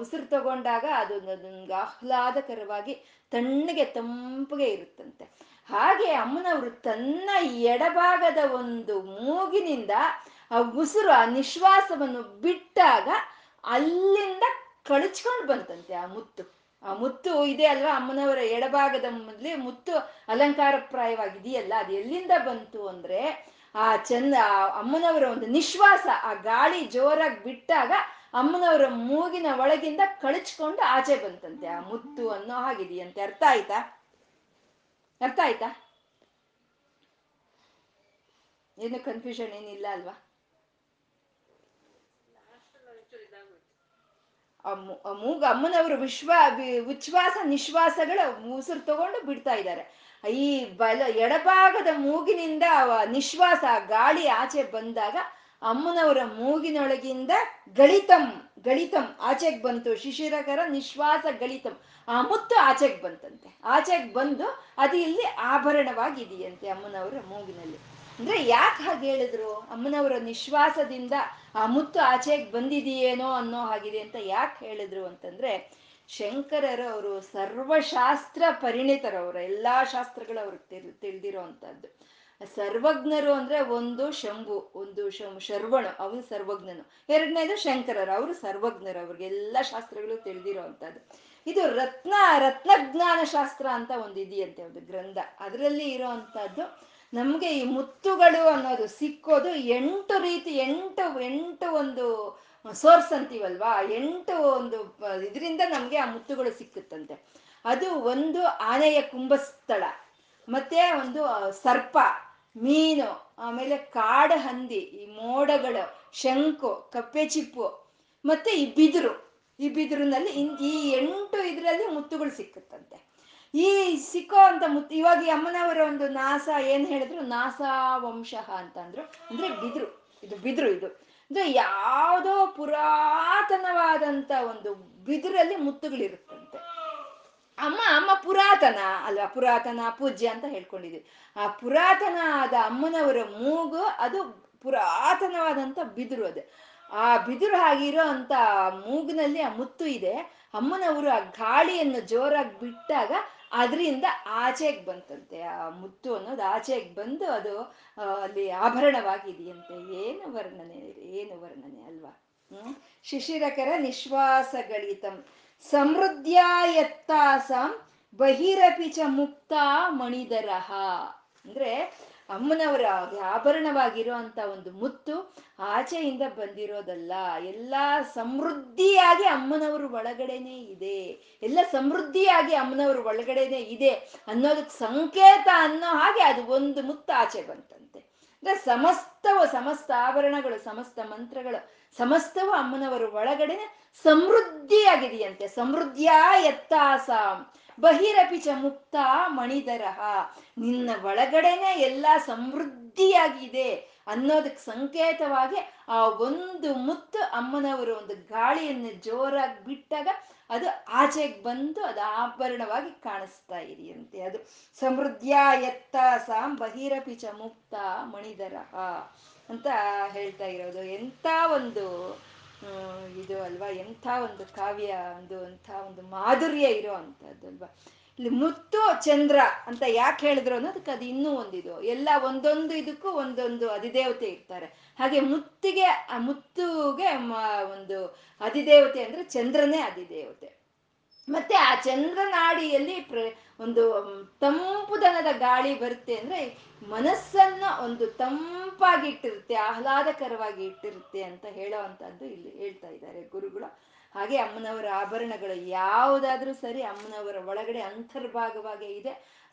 ಉಸಿರು ತಗೊಂಡಾಗ ಅದು ನಮ್ಗೆ ಆಹ್ಲಾದಕರವಾಗಿ ತಣ್ಣಗೆ ತಂಪಗೆ ಇರುತ್ತಂತೆ. ಹಾಗೆ ಅಮ್ಮನವರು ತನ್ನ ಎಡಭಾಗದ ಒಂದು ಮೂಗಿನಿಂದ ಆ ಉಸಿರು, ಆ ನಿಶ್ವಾಸವನ್ನು ಬಿಟ್ಟಾಗ ಅಲ್ಲಿಂದ ಕಳಚ್ಕೊಂಡು ಬಂತಂತೆ ಆ ಮುತ್ತು. ಮುತ್ತು ಇದೆ ಅಲ್ವಾ ಅಮ್ಮನವರ ಎಡಭಾಗದ ಮೊದಲೇ ಮುತ್ತು ಅಲಂಕಾರಪ್ರಾಯವಾಗಿದೆಯಲ್ಲ, ಅದು ಎಲ್ಲಿಂದ ಬಂತು ಅಂದ್ರೆ ಆ ಚಂದ ಅಮ್ಮನವರ ಒಂದು ನಿಶ್ವಾಸ, ಆ ಗಾಳಿ ಜೋರಾಗಿ ಬಿಟ್ಟಾಗ ಅಮ್ಮನವರ ಮೂಗಿನ ಒಳಗಿಂದ ಕಳಚ್ಕೊಂಡು ಆಚೆ ಬಂತಂತೆ. ಆ ಮುತ್ತು ಅನ್ನೋ ಹಾಗಿದೆಯಂತೆ. ಅರ್ಥ ಆಯ್ತಾ? ಅರ್ಥ ಆಯ್ತಾ? ಏನು ಕನ್ಫ್ಯೂಷನ್ ಏನಿಲ್ಲ ಅಲ್ವಾ? ಮೂಗ ಅಮ್ಮನವರು ವಿಶ್ವ ಉಚ್ಛ್ವಾಸ, ನಿಶ್ವಾಸಗಳ ಉಸಿರು ತಗೊಂಡು ಬಿಡ್ತಾ ಇದ್ದಾರೆ. ಈ ಬಲ, ಎಡಭಾಗದ ಮೂಗಿನಿಂದ ನಿಶ್ವಾಸ, ಗಾಳಿ ಆಚೆ ಬಂದಾಗ ಅಮ್ಮನವರ ಮೂಗಿನೊಳಗಿಂದ ಗಳಿತಂ ಗಳಿತಂ ಆಚೆಗೆ ಬಂತು. ಶಿಶಿರಕರ ನಿಶ್ವಾಸ ಗಳಿತಂ ಆ ಮುತ್ತು ಆಚೆಗೆ ಬಂತಂತೆ. ಆಚೆಗೆ ಬಂದು ಅದು ಇಲ್ಲಿ ಆಭರಣವಾಗಿದೆಯಂತೆ ಅಮ್ಮನವರ ಮೂಗಿನಲ್ಲಿ. ಅಂದ್ರೆ ಯಾಕೆ ಹಾಗೆ ಹೇಳಿದ್ರು? ಅಮ್ಮನವರ ನಿಶ್ವಾಸದಿಂದ ಆ ಮುತ್ತು ಆಚೆಗೆ ಬಂದಿದೆಯೇನೋ ಅನ್ನೋ ಹಾಗಿದೆ ಅಂತ ಯಾಕೆ ಹೇಳಿದ್ರು ಅಂತಂದ್ರೆ, ಶಂಕರರು ಅವರು ಸರ್ವಶಾಸ್ತ್ರ ಪರಿಣಿತರವರು ಎಲ್ಲಾ ಶಾಸ್ತ್ರಗಳು ಅವ್ರಿಗೆ ತಿಳ್, ತಿಳಿದಿರೋ ಸರ್ವಜ್ಞರು ಅಂದ್ರೆ ಒಂದು ಶಂಭು, ಒಂದು ಶಂ, ಶರ್ವಣು ಅವನು ಸರ್ವಜ್ಞನು. ಎರಡನೇದು ಶಂಕರರು, ಅವರು ಸರ್ವಜ್ಞರು, ಅವ್ರಿಗೆ ಎಲ್ಲ ಶಾಸ್ತ್ರಗಳು ತಿಳಿದಿರೋ ಅಂತದ್ದು ಇದು ರತ್ನ, ರತ್ನಜ್ಞಾನ ಶಾಸ್ತ್ರ ಅಂತ ಒಂದು ಇದೆಯಂತೆ ಒಂದು ಗ್ರಂಥ. ಅದರಲ್ಲಿ ಇರೋ ಅಂತದ್ದು ನಮ್ಗೆ ಈ ಮುತ್ತುಗಳು ಅನ್ನೋದು ಸಿಕ್ಕೋದು ಎಂಟು ರೀತಿ, ಎಂಟು ಎಂಟು ಒಂದು ಸೋರ್ಸ್ ಅಂತೀವಲ್ವಾ? ಎಂಟು ಒಂದು ಇದರಿಂದ ನಮ್ಗೆ ಆ ಮುತ್ತುಗಳು ಸಿಕ್ಕುತ್ತಂತೆ. ಅದು ಒಂದು ಆನೆಯ ಕುಂಭಸ್ಥಳ, ಮತ್ತೆ ಒಂದು ಸರ್ಪ, ಮೀನು, ಆಮೇಲೆ ಕಾಡ ಹಂದಿ, ಈ ಮೋಡಗಳು, ಶಂಕು, ಕಪ್ಪೆ ಚಿಪ್ಪು, ಮತ್ತೆ ಈ ಬಿದಿರು. ಈ ಬಿದಿರಿನಲ್ಲಿ ಈ ಎಂಟು ಇದರಲ್ಲಿ ಮುತ್ತುಗಳು ಸಿಕ್ಕುತ್ತಂತೆ. ಈ ಸಿಕ್ಕೋ ಅಂತ ಮುತ್ತು ಇವಾಗ ಈ ಅಮ್ಮನವರ ಒಂದು ನಾಸ ಏನ್ ಹೇಳಿದ್ರು? ನಾಸ ವಂಶಃ ಅಂತ ಅಂದ್ರು ಅಂದ್ರೆ ಬಿದ್ರು. ಇದು ಬಿದ್ರು ಇದು. ಅಂದ್ರೆ ಯಾವುದೋ ಪುರಾತನವಾದಂತ ಒಂದು ಬಿದಿರಲ್ಲಿ ಮುತ್ತುಗಳಿರುತ್ತಂತೆ. ಅಮ್ಮ ಅಮ್ಮ ಪುರಾತನ ಅಲ್ವಾ? ಪುರಾತನ, ಪೂಜ್ಯ ಅಂತ ಹೇಳ್ಕೊಂಡಿದ್ವಿ. ಆ ಪುರಾತನ ಆದ ಅಮ್ಮನವರ ಮೂಗು ಅದು ಪುರಾತನವಾದಂತ ಬಿದಿರು ಅದು. ಆ ಬಿದಿರು ಆಗಿರೋ ಅಂತ ಮೂಗಿನಲ್ಲಿ ಆ ಮುತ್ತು ಇದೆ. ಅಮ್ಮನವರು ಆ ಗಾಳಿಯನ್ನು ಜೋರಾಗಿ ಬಿಟ್ಟಾಗ ಅದರಿಂದ ಆಚೆಗೆ ಬಂತಂತೆ. ಆ ಮುತ್ತು ಅನ್ನೋದು ಆಚೆಗೆ ಬಂದು ಅದು ಅಲ್ಲಿ ಆಭರಣವಾಗಿದೆಯಂತೆ. ಏನು ವರ್ಣನೆ ಏನು ವರ್ಣನೆ ಅಲ್ವಾ? ಹ್ಮ್? ಶಿಶಿರಕರ ನಿಶ್ವಾಸಗಳಿತಂ. ಸಮೃದ್ಧಿಯತ್ತಾಸಂ ಬಹಿರಪಿ ಚ ಮುಕ್ತ ಮಣಿದರಹ ಅಂದ್ರೆ ಅಮ್ಮನವರ ಆಭರಣವಾಗಿರುವಂತ ಒಂದು ಮುತ್ತು ಆಚೆಯಿಂದ ಬಂದಿರೋದಲ್ಲ. ಎಲ್ಲ ಸಮೃದ್ಧಿಯಾಗಿ ಅಮ್ಮನವರು ಒಳಗಡೆನೆ ಇದೆ. ಎಲ್ಲ ಸಮೃದ್ಧಿಯಾಗಿ ಅಮ್ಮನವರು ಒಳಗಡೆನೆ ಇದೆ ಅನ್ನೋದಕ್ಕೆ ಸಂಕೇತ ಅನ್ನೋ ಹಾಗೆ ಅದು ಒಂದು ಮುತ್ತು ಆಚೆ ಬಂತಂತೆ. ಅಂದ್ರೆ ಸಮಸ್ತವು, ಸಮಸ್ತ ಆಭರಣಗಳು, ಸಮಸ್ತ ಮಂತ್ರಗಳು ಸಮಸ್ತವು ಅಮ್ಮನವರು ಒಳಗಡೆ ಸಮೃದ್ಧಿಯಾಗಿದೆಯಂತೆ. ಸಮೃದ್ಧಿಯ ಎತ್ತಾಸ ಬಹಿರಪಿಚ ಮುಕ್ತ ಮಣಿದರಹ. ನಿನ್ನ ಒಳಗಡೆನೆ ಎಲ್ಲ ಸಮೃದ್ಧಿಯಾಗಿದೆ ಅನ್ನೋದಕ್ಕೆ ಸಂಕೇತವಾಗಿ ಆ ಒಂದು ಮುತ್ತು ಅಮ್ಮನವರು ಒಂದು ಗಾಳಿಯನ್ನು ಜೋರಾಗಿ ಬಿಟ್ಟಾಗ ಅದು ಆಚೆಗೆ ಬಂದು ಅದು ಆಭರಣವಾಗಿ ಕಾಣಿಸ್ತಾ ಇದೆಯಂತೆ. ಅದು ಸಮೃದ್ಧಿಯ ಎತ್ತ ಸಾಂ ಬಹಿರಪಿ ಚ ಮುಕ್ತ ಮಣಿದರಹ. ಅಂತ ಹೇಳ್ತಾ ಇರೋದು. ಎಂಥ ಒಂದು ಇದು ಅಲ್ವಾ? ಎಂಥ ಒಂದು ಕಾವ್ಯ, ಒಂದು ಅಂತ ಒಂದು ಮಾಧುರ್ಯ ಇರೋ ಅಂಥದ್ದಲ್ವಾ? ಇಲ್ಲಿ ಮುತ್ತು ಚಂದ್ರ ಅಂತ ಯಾಕೆ ಹೇಳಿದ್ರು ಅನ್ನೋದಕ್ಕೆ ಅದು ಇನ್ನೂ ಒಂದಿದು. ಎಲ್ಲ ಒಂದೊಂದು ಇದಕ್ಕೂ ಒಂದೊಂದು ಅಧಿದೇವತೆ ಇರ್ತಾರೆ. ಹಾಗೆ ಮುತ್ತಿಗೆ, ಆ ಮುತ್ತುಗೆ ಒಂದು ಅಧಿದೇವತೆ ಅಂದ್ರೆ ಚಂದ್ರನೇ ಅಧಿದೇವತೆ. ಮತ್ತೆ ಆ ಚಂದ್ರನಾಡಿಯಲ್ಲಿ ಪ್ರ, ಒಂದು ತಂಪುದನದ ಗಾಳಿ ಬರುತ್ತೆ ಅಂದ್ರೆ ಮನಸ್ಸನ್ನ ಒಂದು ತಂಪಾಗಿ ಇಟ್ಟಿರುತ್ತೆ, ಆಹ್ಲಾದಕರವಾಗಿ ಇಟ್ಟಿರುತ್ತೆ ಅಂತ ಹೇಳೋವಂಥದ್ದು ಇಲ್ಲಿ ಹೇಳ್ತಾ ಇದ್ದಾರೆ ಗುರುಗಳು. ಹಾಗೆ ಅಮ್ಮನವರ ಆಭರಣಗಳು ಯಾವುದಾದ್ರೂ ಸರಿ ಅಮ್ಮನವರ ಒಳಗಡೆ ಅಂತರ್ಭಾಗವಾಗಿ ಇದೆ.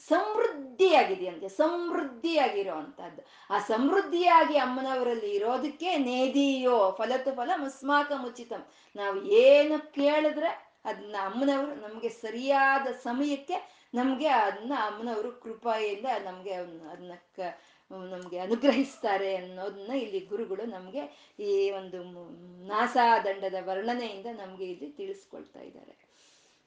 ಸಮೃದ್ಧಿಯಾಗಿದೆಯಂತೆ ಸಮೃದ್ಧಿಯಾಗಿರೋ ಅಂತದ್ದು ಆ ಸಮೃದ್ಧಿಯಾಗಿ ಅಮ್ಮನವರಲ್ಲಿ ಇರೋದಕ್ಕೆ ನೇದಿಯೋ ಫಲತು ಫಲ ಮುಸ್ಮಾಕ ಮುಚಿತಂ ನಾವು ಏನು ಕೇಳಿದ್ರೆ ಅದನ್ನ ಅಮ್ಮನವರು ನಮಗೆ ಸರಿಯಾದ ಸಮಯಕ್ಕೆ ನಮಗೆ ಅದನ್ನ ಅಮ್ಮನವರು ಕೃಪೆಯಿಂದ ನಮಗೆ ಅದನ್ನ ನಮಗೆ ಅನುಗ್ರಹಿಸ್ತಾರೆ ಅನ್ನೋದನ್ನ ಇಲ್ಲಿ ಗುರುಗಳು ನಮಗೆ ಈ ಒಂದು ನಾಸಾದಂಡದ ವರ್ಣನೆಯಿಂದ ನಮಗೆ ಇಲ್ಲಿ ತಿಳಿಸ್ಕೊಳ್ತಾ ಇದ್ದಾರೆ.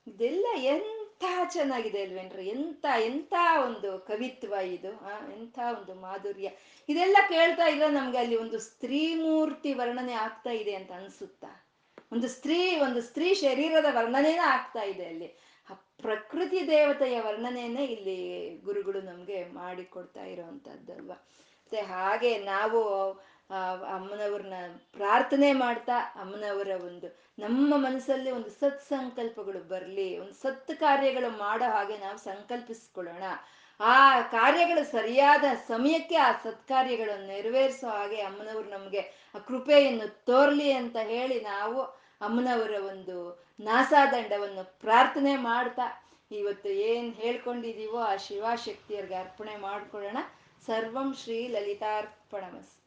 ಇದೆಲ್ಲ ಎಂಥ ಚೆನ್ನಾಗಿದೆ ಅಲ್ವೇನ್ರಿ? ಎಂಥ ಎಂಥ ಒಂದು ಕವಿತ್ವ ಇದು, ಆ, ಎಂಥ ಒಂದು ಮಾಧುರ್ಯ. ಇದೆಲ್ಲ ಕೇಳ್ತಾ ಇದ್ರೆ ನಮ್ಗೆ ಅಲ್ಲಿ ಒಂದು ಸ್ತ್ರೀ ಮೂರ್ತಿ ವರ್ಣನೆ ಆಗ್ತಾ ಇದೆ ಅಂತ ಅನ್ಸುತ್ತಾ? ಒಂದು ಸ್ತ್ರೀ ಒಂದು ಸ್ತ್ರೀ ಶರೀರದ ವರ್ಣನೆನ ಆಗ್ತಾ ಇದೆ ಅಲ್ಲಿ. ಪ್ರಕೃತಿ ದೇವತೆಯ ವರ್ಣನೆಯನ್ನ ಇಲ್ಲಿ ಗುರುಗಳು ನಮ್ಗೆ ಮಾಡಿಕೊಡ್ತಾ ಇರೋವಂಥದ್ದಲ್ವಾ. ಮತ್ತೆ ಹಾಗೆ ನಾವು ಅಮ್ಮನವ್ರನ್ನ ಪ್ರಾರ್ಥನೆ ಮಾಡ್ತಾ ಅಮ್ಮನವರ ಒಂದು, ನಮ್ಮ ಮನಸ್ಸಲ್ಲಿ ಒಂದು ಸತ್ ಸಂಕಲ್ಪಗಳು ಬರಲಿ, ಒಂದು ಸತ್ ಕಾರ್ಯಗಳು ಮಾಡೋ ಹಾಗೆ ನಾವು ಸಂಕಲ್ಪಿಸ್ಕೊಳ್ಳೋಣ. ಆ ಕಾರ್ಯಗಳು ಸರಿಯಾದ ಸಮಯಕ್ಕೆ ಆ ಸತ್ಕಾರ್ಯಗಳನ್ನು ನೆರವೇರಿಸೋ ಹಾಗೆ ಅಮ್ಮನವ್ರು ನಮಗೆ ಆ ಕೃಪೆಯನ್ನು ತೋರ್ಲಿ ಅಂತ ಹೇಳಿ ನಾವು ಅಮ್ಮನವರ ಒಂದು ನಾಸಾದಂಡವನ್ನು ಪ್ರಾರ್ಥನೆ ಮಾಡ್ತಾ ಇವತ್ತು ಏನ್ ಹೇಳ್ಕೊಂಡಿದೀವೋ ಆ ಶಿವಶಕ್ತಿಯರ್ಗೆ ಅರ್ಪಣೆ ಮಾಡ್ಕೊಳ್ಳೋಣ. ಸರ್ವಂ ಶ್ರೀ ಲಲಿತಾರ್ಪಣಮಸ್ತು.